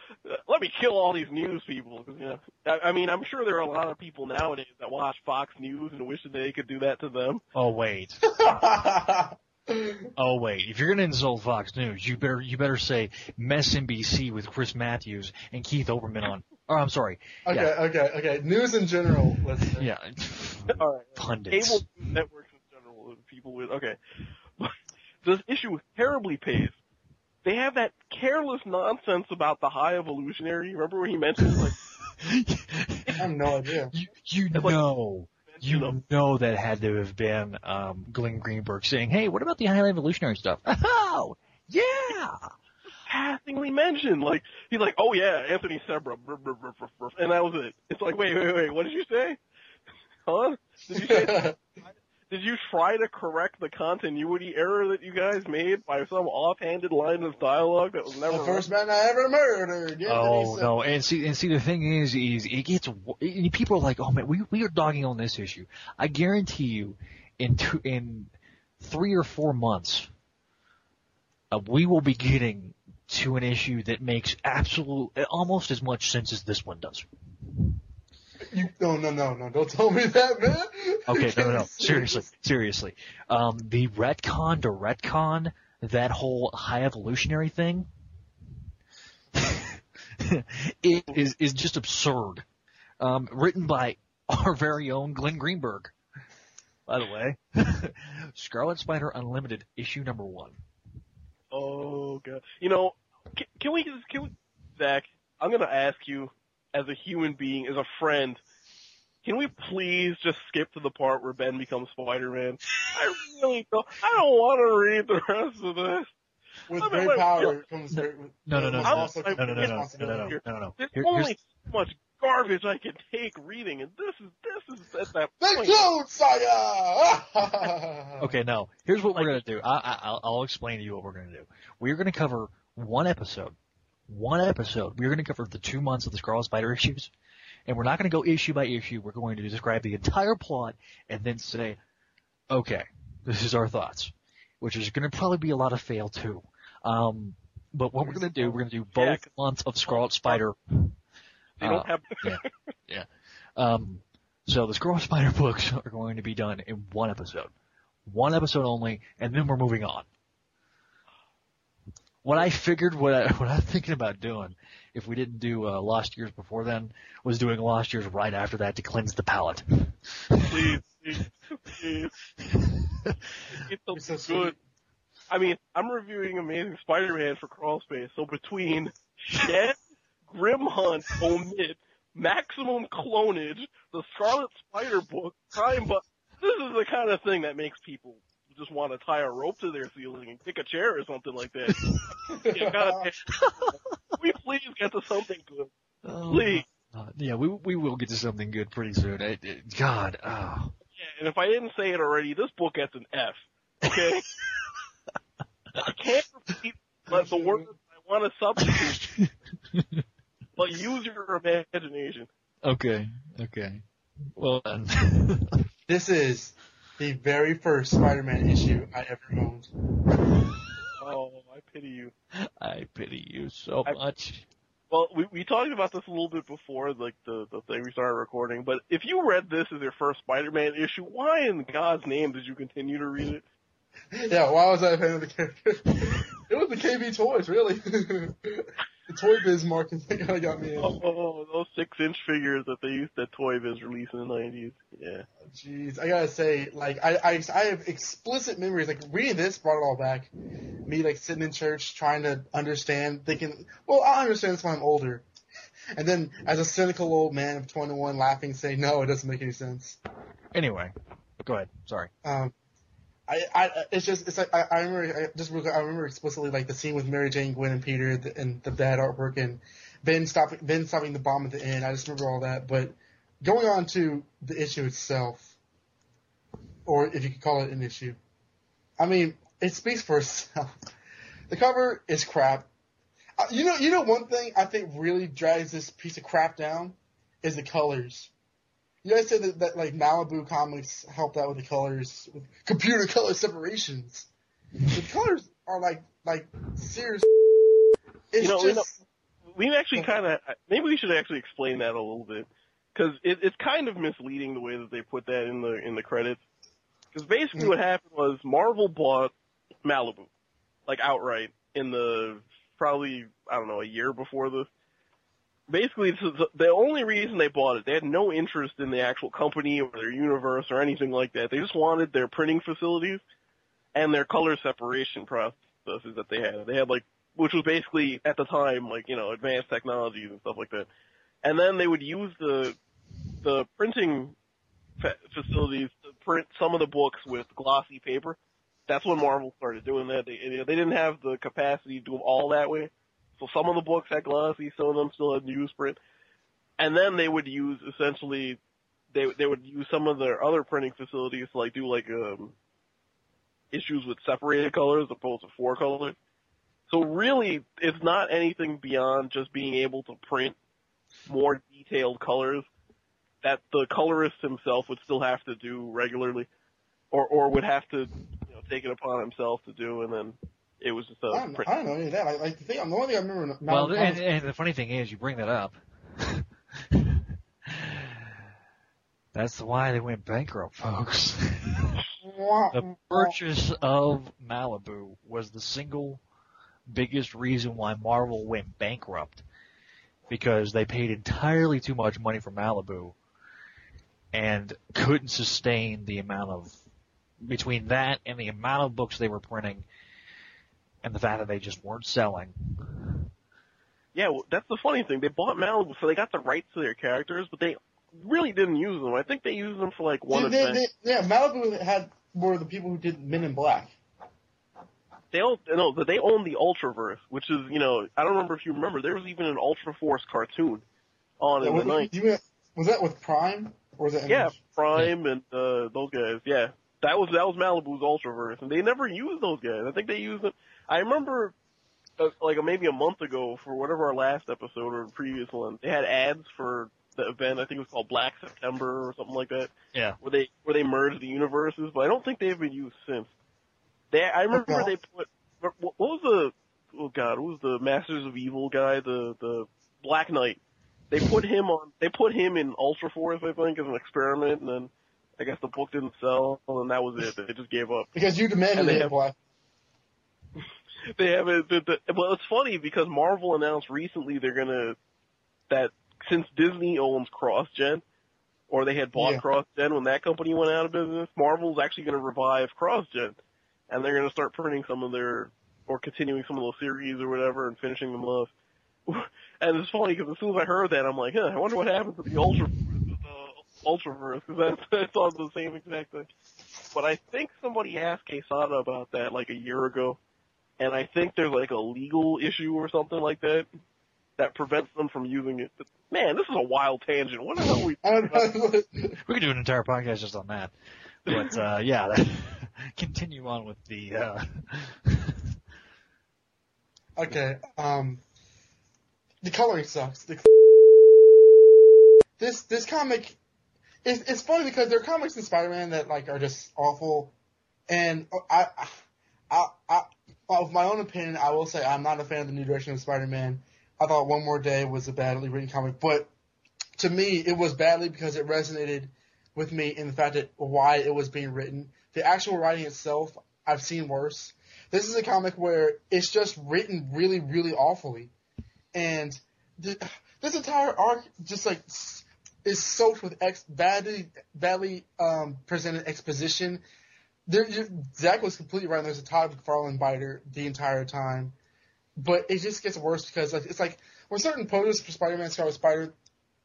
I: Let me kill all these news people. 'cause, You know, I, I mean, I'm sure there are a lot of people nowadays that watch Fox News and wish that they could do that to them.
B: Oh wait. oh wait. If you're gonna insult Fox News, you better you better say MSNBC with Chris Matthews and Keith Olbermann on. Oh, I'm sorry.
K: Okay,
B: Yeah.
K: okay, okay. News in general. Let's say.
B: Yeah.
I: All right.
B: Pundits.
I: Cable networks in general, people with okay. this issue was terribly paced. They have that careless nonsense about the high evolutionary. Remember when he mentioned like
K: I have no idea.
B: You, you
I: It's like-
B: know. You know that had to have been um, Glenn Greenberg saying, "Hey, what about the high evolutionary stuff?" Oh, yeah.
I: passingly mentioned. Like he's like, oh yeah, Anthony Serba, brr, brr, brr, brr, brr, and that was it. It's like, wait, wait, wait, what did you say? Huh? Did you say? did you try to correct the continuity error that you guys made by some offhanded line of dialogue that was never?
K: The first man I ever murdered. Yes,
B: Oh
K: and
B: no, and see, and see, the thing is, is it gets. wo- and People are like, "Oh man, we we are dogging on this issue." I guarantee you, in two, in three or four months, uh, we will be getting to an issue that makes absolute almost as much sense as this one does.
K: You, no, no, no, no! Don't tell me that, man.
B: Okay, no, no, no. Seriously, seriously. Um, the retcon to retcon that whole high evolutionary thing it is is just absurd. Um, written by our very own Glenn Greenberg, by the way. Scarlet Spider Unlimited, issue number one.
I: Oh god. You know, can, can we just can we, Zach? I'm gonna ask you, as a human being, as a friend, can we please just skip to the part where Ben becomes Spider-Man? I really don't. I don't want to read the rest of this.
K: With
I: I mean,
K: great
I: wait,
K: power comes great.
B: No, no, no,
K: must
B: no,
K: also
B: no, no,
K: come
B: no, no, no,
K: responsibility.
B: no, no, no, no, no.
I: There's
B: Here-
I: only
B: here's-
I: so much garbage I can take reading, and this is this is at that
K: The
I: point.
K: Clone Saga.
B: Okay, no. Here's what we're gonna do. I, I, I'll, I'll explain to you what we're gonna do. We're gonna cover one episode. One episode. We're gonna cover the two months of the Scarlet Spider issues, and we're not gonna go issue by issue. We're going to describe the entire plot and then say, okay, this is our thoughts, which is gonna probably be a lot of fail too. Um, but what we're gonna do, we're gonna do both
I: Yeah,
B: months of Scarlet Spider.
I: They don't
B: uh,
I: have.
B: yeah, yeah. Um, so the Scarlet Spider books are going to be done in one episode, one episode only, and then we're moving on. What I figured, what I what I'm thinking about doing, if we didn't do uh, Lost Years before then, was doing Lost Years right after that to cleanse the palate.
I: please, please, please. It's so, good. I mean, I'm reviewing Amazing Spider-Man for Crawl Space, so between Shed, Grim Hunt, Omit, Maximum Clonage, the Scarlet Spider book, Time But this is the kind of thing that makes people just want to tie a rope to their ceiling and kick a chair or something like that. Yeah, God, we please get to something good. Please.
B: Uh, yeah, we we will get to something good pretty soon. It, it, God, oh.
I: Yeah, and if I didn't say it already, this book gets an F. Okay? I can't repeat but the word I want to substitute, but use your imagination.
B: okay, okay. Well then.
K: This is the very first Spider-Man issue I ever owned.
I: Oh, I pity you.
B: I pity you so
I: I-
B: much.
I: Well, we we talked about this a little bit before, like the the thing we started recording. But if you read this as your first Spider-Man issue, why in God's name did you continue to read it?
K: Yeah, why was I a fan of the character? it was the KB toys, really. the Toy Biz market that kind of got me in.
I: Oh, oh, those six inch figures that they used that Toy Biz release in the nineties. Yeah.
K: Jeez, I gotta say, like, I, I, I have explicit memories. Like, reading this brought it all back. Me, like, sitting in church trying to understand, thinking, well, I understand this when I'm older. And then, as a cynical old man of 21, laughing, saying, no, it doesn't make any sense.
B: Anyway, go ahead. Sorry.
K: Um, I, I, it's just, it's like, I, I remember, I just, I remember explicitly, like, the scene with Mary Jane, Gwen, and Peter, the, and the bad artwork, and Ben stopping, Ben stopping the bomb at the end. I just remember all that. But going on to the issue itself, or if you could call it an issue, I mean, it speaks for itself. The cover is crap. Uh, you know, you know, one thing I think really drags this piece of crap down is the colors. You guys said that, that like Malibu Comics helped out with the colors, with computer color separations. The colors are like like serious. It's
I: you know,
K: just,
I: you know, we actually kind of maybe we should actually explain that a little bit because it, it's kind of misleading the way that they put that in the in the credits. Because basically, what mm-hmm. happened was Marvel bought Malibu, like outright, in the probably I don't know a year before the. Basically, the only reason they bought it. They had no interest in the actual company or their universe or anything like that. They just wanted their printing facilities and their color separation processes that they had. They had like, which was basically at the time like you know advanced technologies and stuff like that. And then they would use the the printing fa- facilities to print some of the books with glossy paper. That's when Marvel started doing that. They they didn't have the capacity to do all that way. So some of the books had glossy, some of them still had newsprint. And then they would use essentially they they would use some of their other printing facilities to like do like um issues with separated colors opposed to four colors. So really it's not anything beyond just being able to print more detailed colors that the colorist himself would still have to do regularly, or or would have to you know take it upon himself to do, and then it was just a
K: I don't,
I: print.
K: I don't know any of that. Like, like the thing, the only thing I remember.
B: Well,
K: Malibu
B: and, and the funny thing is, you bring that up. That's why they went bankrupt, folks. the purchase of Malibu was the single biggest reason why Marvel went bankrupt. Because they paid entirely too much money for Malibu and couldn't sustain the amount of, between that and the amount of books they were printing and the fact that they just weren't selling.
I: Yeah, well, that's the funny thing. They bought Malibu, so they got the rights to their characters, but they really didn't use them. I think they used them for like one
K: they,
I: event.
K: they, yeah, Malibu had were the people who did Men in Black.
I: They own, no, but they own the Ultraverse, which is you know I don't remember if you remember there was even an Ultra Force cartoon on
K: Yeah,
I: in the
K: was,
I: night.
K: you, was that with Prime or was that?
I: Yeah,
K: Image?
I: Prime and uh, those guys. Yeah, that was that was Malibu's Ultraverse, and they never used those guys. I think they used them. I remember, uh, like maybe a month ago for whatever our last episode or previous one, they had ads for the event. I think it was called Black September or something like that.
B: Yeah.
I: Where they where they merged the universes, but I don't think they've been used since. They I remember
K: Okay.
I: they put what what was the oh god, what was the Masters of Evil guy, the the Black Knight. They put him on. They put him in Ultra Force, I think, as an experiment, and then I guess the book didn't sell, and that was it. They just gave up.
K: Because you demanded it,
I: have-
K: Black.
I: They have it. The, the, well, it's funny because Marvel announced recently they're gonna that since Disney owns CrossGen, or they had bought
K: Yeah.
I: CrossGen when that company went out of business, Marvel's actually gonna revive CrossGen, and they're gonna start printing some of their or continuing some of those series or whatever and finishing them off. And it's funny because as soon as I heard that, I'm like, huh, I wonder what happened to the Ultra, the Ultraverse uh, because that's that's on the same exact thing. But I think somebody asked Quesada about that like a year ago, and I think there's like a legal issue or something like that that prevents them from using it. But, man, this is a wild tangent. What the hell are we?
K: I.
B: We could do an entire podcast just on that. But uh, yeah, continue on with the. Uh,
K: Okay, um, the coloring sucks. The, this this comic, it's it's funny because there are comics in Spider-Man that like are just awful, and I, I, I, of my own opinion, I will say I'm not a fan of the new direction of Spider-Man. I thought One More Day was a badly written comic, but to me, it was badly because it resonated with me in the fact that why it was being written. The actual writing itself, I've seen worse. This is a comic where it's just written really, really awfully, and th- this entire arc just like is soaked with ex- badly, badly um, presented exposition. There, Zach was completely right. There's a Todd McFarlane biter the entire time, but it just gets worse because like, it's like when certain poses for Spider-Man, Scarlet Spider,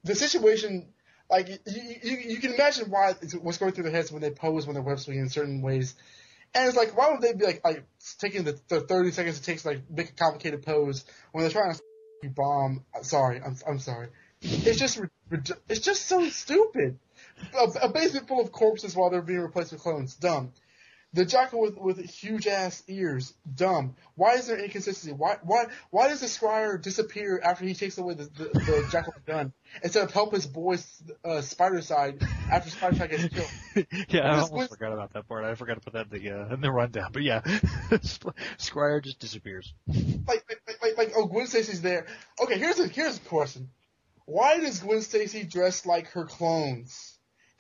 K: the situation like you, you, you can imagine why what's going through their heads when they pose when they're web swinging in certain ways. And it's like, why would they be like, like taking the, the 30 seconds it takes to like make a complicated pose when they're trying to bomb? Sorry, I'm, I'm sorry. It's just, it's just so stupid. A, a basement full of corpses while they're being replaced with clones. Dumb. The jackal with, with huge ass ears, dumb. Why is there inconsistency? Why why why does the Scrier disappear after he takes away the, the, the jackal's gun instead of help his boy's uh, Spidercide after Spidercide gets killed?
B: yeah, I almost forgot about that part. I forgot to put that in the uh, in the rundown. But yeah, Scrier just disappears.
K: Like like like, like oh Gwen Stacy's there. Okay, here's a here's a question. Why does Gwen Stacy dress like her clones?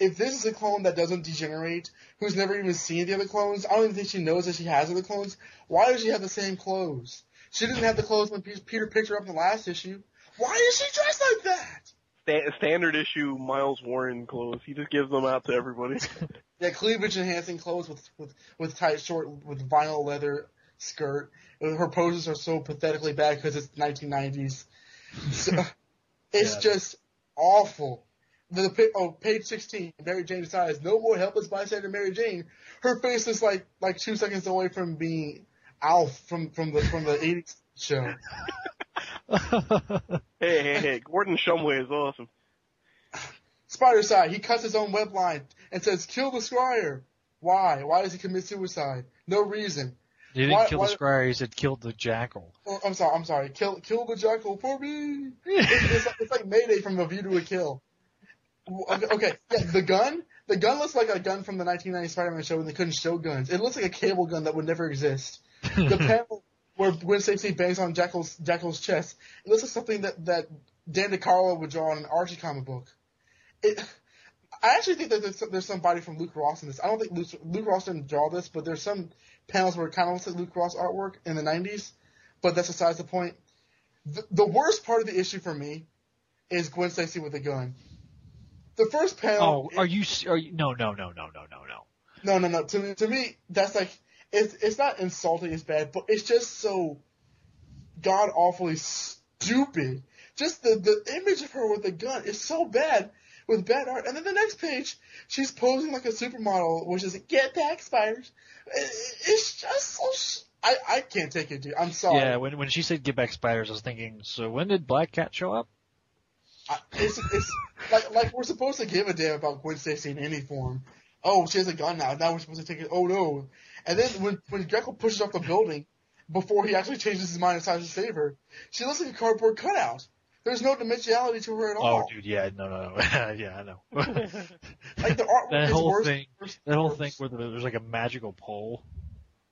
K: If this is a clone that doesn't degenerate, who's never even seen the other clones, I don't even think she knows that she has other clones. Why does she have the same clothes? She didn't have the clothes when Peter picked her up in the last issue. Why is she dressed like that?
I: Sta- standard issue Miles Warren clothes. He just gives them out to everybody.
K: Yeah, cleavage enhancing clothes with, with, with tight short, with vinyl leather skirt. Her poses are so pathetically bad because it's 1990s. So, it's
B: Yeah.
K: just awful. The, the pa- oh, page 16, Mary Jane decides no more helpless bystander Mary Jane. Her face is like, like two seconds away from being Alf from, from the, from the 80s show.
I: hey, hey, hey, Gordon Shumway is awesome.
K: Spidercide, he cuts his own web line and says, kill the Scrier. Why? Why does he commit suicide? No reason.
B: He didn't
K: Why-
B: kill
K: why-
B: the Scrier. He said killed the Jackal.
K: Oh, I'm sorry. I'm sorry. Kill, kill the jackal for me. it's, it's, like, it's like Mayday from A View to a Kill. Okay, okay, yeah, the gun. The gun looks like a gun from the 1990 Spider-Man show when they couldn't show guns. It looks like a cable gun that would never exist. The panel where Gwen Stacy bangs on Jackal's Jackal's chest. It looks like something that that Dan DeCarlo would draw in an Archie comic book. It. I actually think that there's, there's somebody from Luke Ross in this. I don't think Luke, Luke Ross didn't draw this, but there's some panels where it kind of looks like Luke Ross artwork in the 90s. But that's besides the point. The, the worst part of the issue for me is Gwen Stacy with a gun. The first panel.
B: Oh, are you? Are you? No, no, no, no, no, no, no.
K: No, no, no. To me, to me, that's like it's it's not insulting as bad, but it's just so god awfully stupid. Just the the image of her with a gun is so bad with bad art, and then the next page she's posing like a supermodel, which is get back spiders. It- It's just so. Sh- I I can't take it, dude. I'm sorry.
B: Yeah, when when she said get back spiders, I was thinking, so when did Black Cat show up?
K: I- it's it's like like we're supposed to give a damn about Gwen Stacy in any form. Oh, she has a gun now. Now we're supposed to take it. Oh no! And then when when Greco pushes off the building before he actually changes his mind and decides to save her, she looks like a cardboard cutout. There's no dimensionality to her at
B: oh,
K: all.
B: Oh, dude, yeah, no, no, no, yeah, I know.
K: Like the artwork
B: that
K: is
B: whole
K: worse.
B: thing, that whole thing where there's like a magical pole.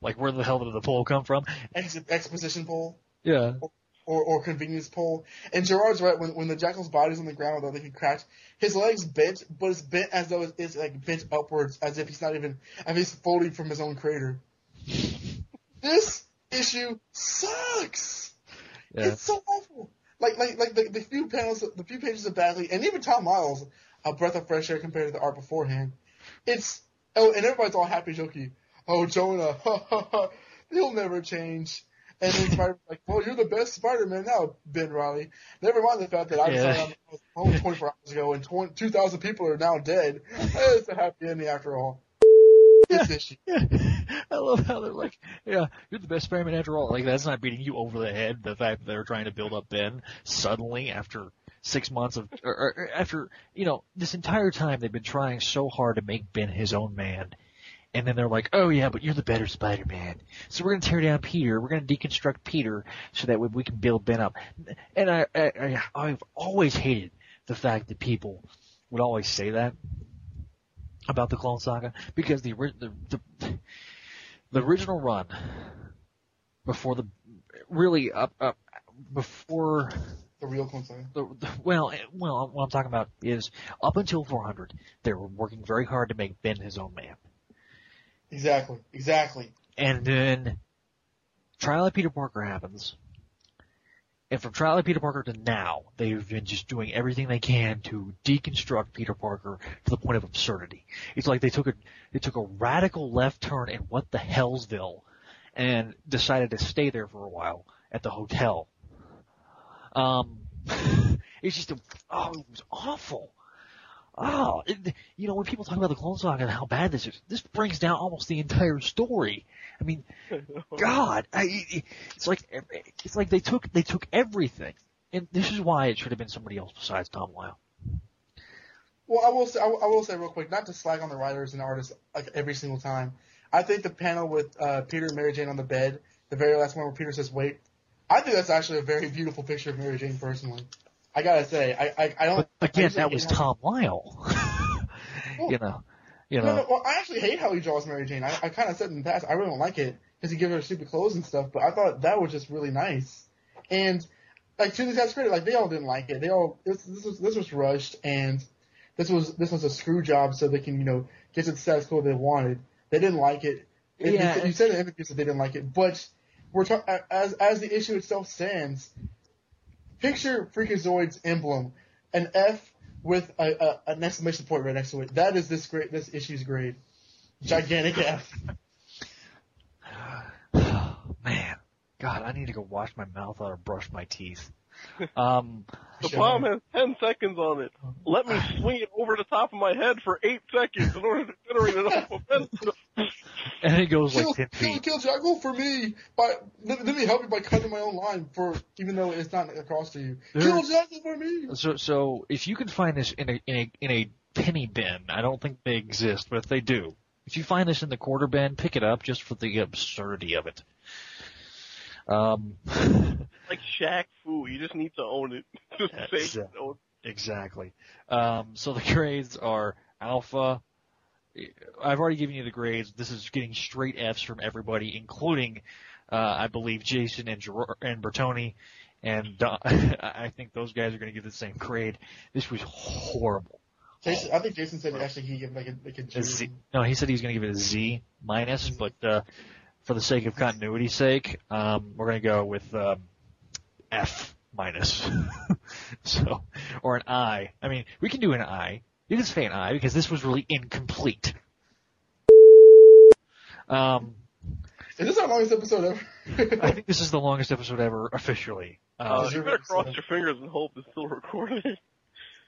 B: Like where the hell did the pole come from?
K: Ex- exposition pole
B: Yeah.
K: or or convenience pole. And Gerard's right. When when the jackal's body's on the ground with everything cracked, his legs bent, but it's bent as though it's, it's like bent upwards, as if he's not even, as if he's folding from his own crater. this issue sucks.
B: Yeah.
K: It's so awful. Like like like the, the few panels, the few pages of Bagley, and even Tom Miles, a breath of fresh air compared to the art beforehand. It's oh, and everybody's all happy, jokey. Oh, Jonah, he'll never change. And then Spider-Man's like, well, you're the best Spider-Man now, Ben Reilly. Never mind the fact that I
B: Yeah.
K: decided the phone 24 hours ago and 20 2,000 people are now dead. It's a happy ending after all. This issue.
B: I love how they're like, yeah, you're the best Spider-Man after all. Like that's not beating you over the head. The fact that they're trying to build up Ben suddenly after six months of, or, or after you know this entire time they've been trying so hard to make Ben his own man, and then they're like, oh yeah, but you're the better Spider-Man. So we're gonna tear down Peter. We're gonna deconstruct Peter so that we can build Ben up. And I, I, I I've always hated the fact that people would always say that about the Clone Saga because the the the, the original run before the really up up before
K: The real Clone Saga.
B: the, the well eh, well what I'm talking about is up until 400 they were working very hard to make Ben his own man
K: Exactly. Exactly.
B: and then Trial of Peter Parker happens, and from Trial of Peter Parker to now, they've been just doing everything they can to deconstruct Peter Parker to the point of absurdity. It's like they took a they took a radical left turn in what the Hellsville, and decided to stay there for a while at the hotel. Um, it's just a, oh, it was awful. Oh, it, you know, when people talk about the Clone Saga and how bad this is, this brings down almost the entire story. I mean, God, I, it's like it's like they took they took everything, and this is why it should have been somebody else besides Tom Lyle.
K: Well, I will say, I will, I will say real quick, not to slag on the writers and artists like every single time. I think the panel with uh, Peter and Mary Jane on the bed, the very last one where Peter says "wait," I think that's actually a very beautiful picture of Mary Jane personally. I gotta say, I I, I don't.
B: But again,
K: I
B: that was Tom Lyle. you know, you know.
K: No, no, well, I actually hate how he draws Mary Jane. I, I kind of said in the past, I really don't like it because he gives her stupid clothes and stuff. But I thought that was just really nice. And like to these guys' credit, like they all didn't like it. They all this this was this was rushed and this was this was a screw job so they can you know get to the status quo they wanted. They didn't like it. And
B: Yeah.
K: You, you said in interviews that they didn't like it, but we're talking as as the issue itself stands. Picture Freakazoid's emblem, an F with a, a, an exclamation point right next to it. That is this great this issue's grade. Gigantic F.
B: Man, God, I need to go wash my mouth out or brush my teeth. Um,
I: The bomb has 10 seconds on it. Let me swing it over the top of my head for 8 seconds in order to generate enough momentum.
B: And it goes
K: Kill,
B: like ten
K: kill,
B: feet.
K: kill Jackal for me. By let, let me help you by cutting my own line for even though it's not across to you.
B: There-
K: Kill Jackal for me.
B: So, so if you can find this in a in a in a penny bin, I don't think they exist, but if they do, if you find this in the quarter bin, pick it up just for the absurdity of it. Um,
I: Like Shaq Fu, you just need to own it. Just say
B: Exactly.
I: own
B: exactly. Um, so the grades are alpha. I've already given you the grades. This is getting straight Fs from everybody, including, uh, I believe Jason and Gerard, and Bertoni, and Don, I think those guys are going to give the same grade. This was horrible.
K: Jason, I think Jason said actually he gave like a like a.
B: A Z. No, he said he's going to give it a Z minus, but uh, for the sake of continuity's sake, um, we're going to go with um, F minus. so, or an I. I mean, we can do an I. You can say an I because this was really incomplete. Um,
K: Is this our longest episode ever?
B: I think this is the longest episode ever officially.
I: Uh,
B: Uh,
I: you better cross your fingers and hope it's still recording.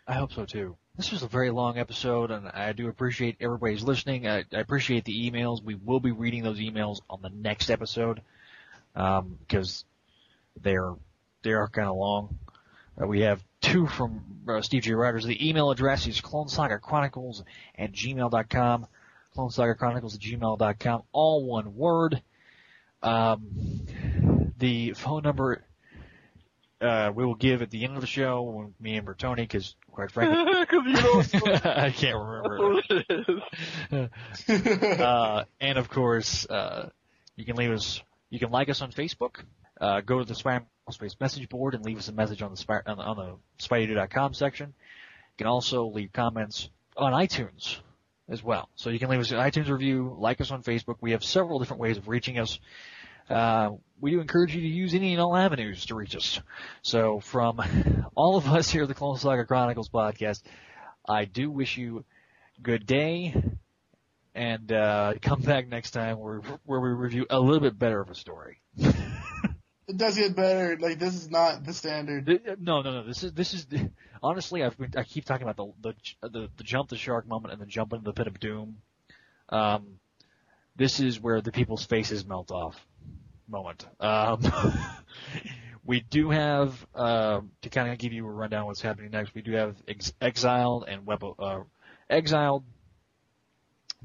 B: I hope so too. This was a very long episode, and I do appreciate everybody's listening. I, I appreciate the emails. We will be reading those emails on the next episode um, because they're they are kind of long. Uh, we have two from uh, Steve J. Rogers. The email address is Clone Saga Chronicles at gmail.com. Clone Saga Chronicles at gmail.com. All one word. Um, the phone number uh, we will give at the end of the show when me and Bertoni, because quite frankly,
I: Because you know
B: I can't remember. uh, and of course, uh, you can leave us, you can like us on Facebook. Uh, go to the Spam Space message board and leave us a message on the Spy, on the, on the SpideyDude.com section. You can also leave comments on iTunes as well. So you can leave us an iTunes review, like us on Facebook. We have several different ways of reaching us. Uh, we do encourage you to use any and all avenues to reach us. So from all of us here at the Clone Saga Chronicles podcast, I do wish you good day and uh, come back next time where where we review a little bit better of a story.
K: It does get better. Like this is not the standard.
B: No, no, no. This is this is honestly. I've been, I keep talking about the, the the the jump the shark moment and the jump into the pit of doom. Um, this is where the people's faces melt off moment. Um, we do have uh, to kind of give you a rundown of what's happening next. We do have Ex- Exiled and Web uh, Exiled,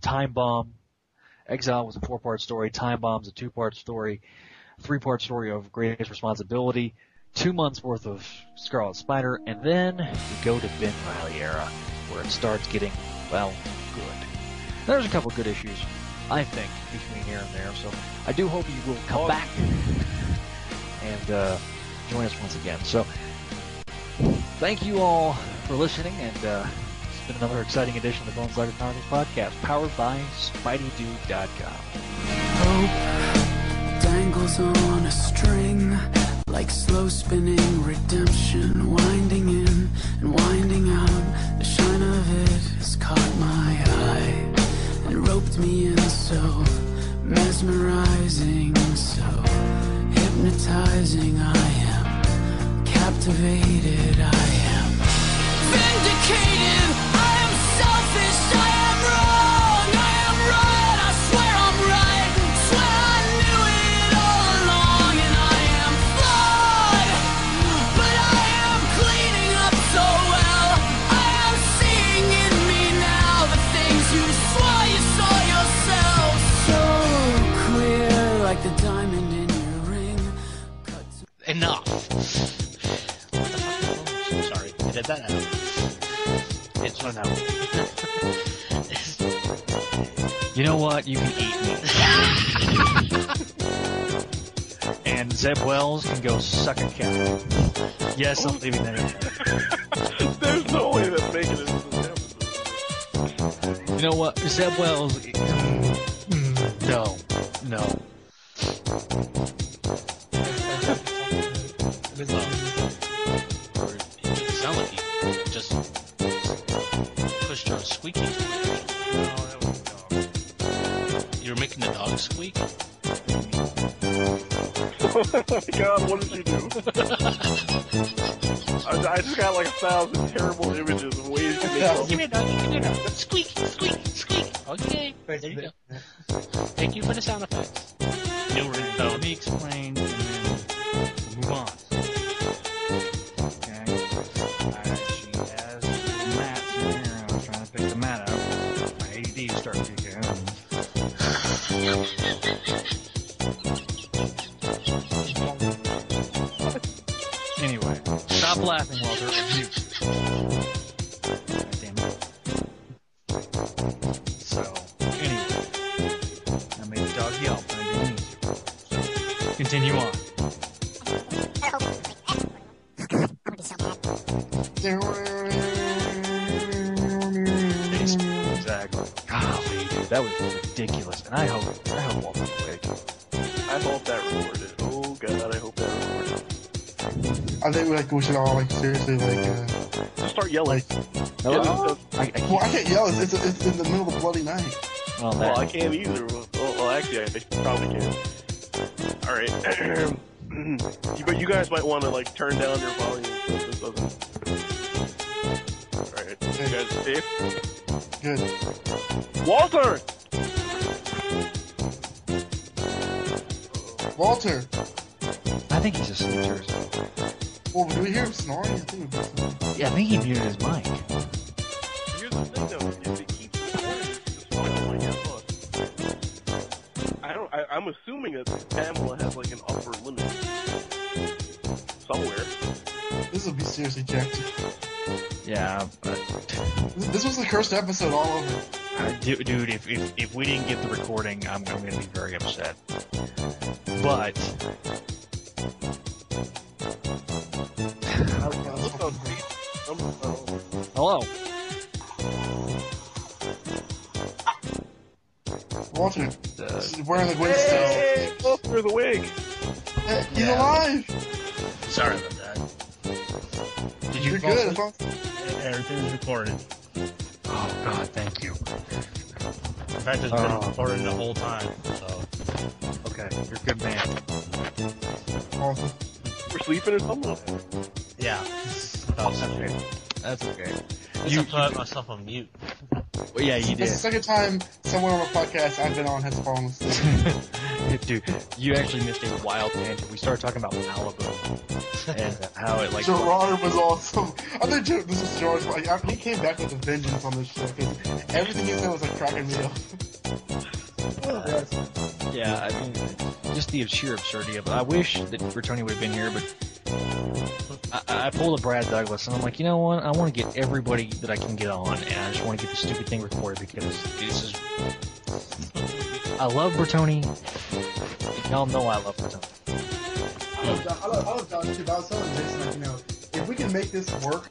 B: Time Bomb. Exile was a four-part story. Time Bomb's a two-part story. Three-part story of Greatest Responsibility. Two months worth of Scarlet Spider, and then we go to Ben Reilly era, where it starts getting well good. There's a couple good issues, I think, between here and there. So I do hope you will come back and uh, join us once again. So thank you all for listening, and uh, it's been another exciting edition of the Clone Saga Chronicles podcast, powered by SpideyDude.com.
N: Hope dangles on a string like slow spinning redemption, winding in and winding out. The shine of it has caught my eye and roped me in so mesmerizing, so hypnotizing. I am captivated. I am vindicated. I'm
L: sorry, I did that. It's
M: Oh, no.
B: You know what? You can eat me. and Zeb Wells can go suck a cow. Yes, I'm leaving that in.
I: There's no way that making it into this episode.
B: You know what? Zeb Wells. mm, No. No.
L: just pushed her squeaky. You're making the dog squeak?
I: oh my god, what did you do? I, I just got like a thousand terrible images of ways to make
L: Give me a dog, give me a dog. Squeak, squeak, squeak. Okay, there you go. Thank you for the sound effects. New ringtone.
M: Let me explain and then we'll move on. Anyway, stop laughing, Walter. that was ridiculous. And I hope, I hope Walter's awake.
I: I hope that recorded. Oh god, I hope that recorded.
K: I think like we should all like seriously like uh,
I: Just start yelling.
K: Hello?
I: Yeah,
K: I, I, well, I can't yell. It's, it's, it's in the middle of the bloody night.
B: Well,
I: Well, I can't either. Well, well actually, I probably can. All right, You- but you guys might want to like turn down your volume so this doesn't. All right, you guys safe?
K: Good.
I: Walter.
K: Walter.
M: I think he's asleep, seriously.
K: Oh, well, do we hear him snoring? I think we heard snoring.
M: Yeah, I think he muted his mic.
I: Here's the thing though, if it keeps recording, just fine on my AirPods. I don't. I, I'm assuming that Pamela has like an upper limit somewhere.
K: This will be seriously jacked.
M: Yeah, but,
K: This, this was the cursed episode all over.
M: uh, dude, dude if, if, if we didn't get the recording, I'm, I'm going to be very upset. But, hello.
K: Walter. He's wearing the wig still.
I: Hey, Walter, the wig.
K: He's
L: Yeah.
K: alive.
L: Sorry about that.
M: Did you
K: You're
M: fall
K: good.
M: asleep?
L: Everything's recorded.
M: Oh, God, thank you.
L: In fact, it's been
M: Oh.
L: recorded the whole time. So
M: Okay, you're a good man.
K: Awesome.
I: We're sleeping or something.
L: yeah,
M: That's okay. That's okay.
L: You put myself on mute.
M: Well, yeah, you
K: That's the
M: did.
K: second time someone on a podcast I've been on has fallen asleep.
B: Dude, you actually missed a wild tangent. We started talking about Malibu and how it like.
K: Gerard was awesome. I think Ger- this is Gerard's. Like, he came back with a vengeance on this show because everything he said was like cracking me up.
B: Yeah, I mean, just the sheer absurdity of it. I wish that Bertoni would have been here, but I, I pulled a Brad Douglas, and I'm like, you know what? I want to get everybody that I can get on, and I just want to get the stupid thing recorded because this is. I love Bertoni. Y'all know I love Bertoni.
K: I love, John, I love, I love but I was telling Jason, like, you know, if we can make this work,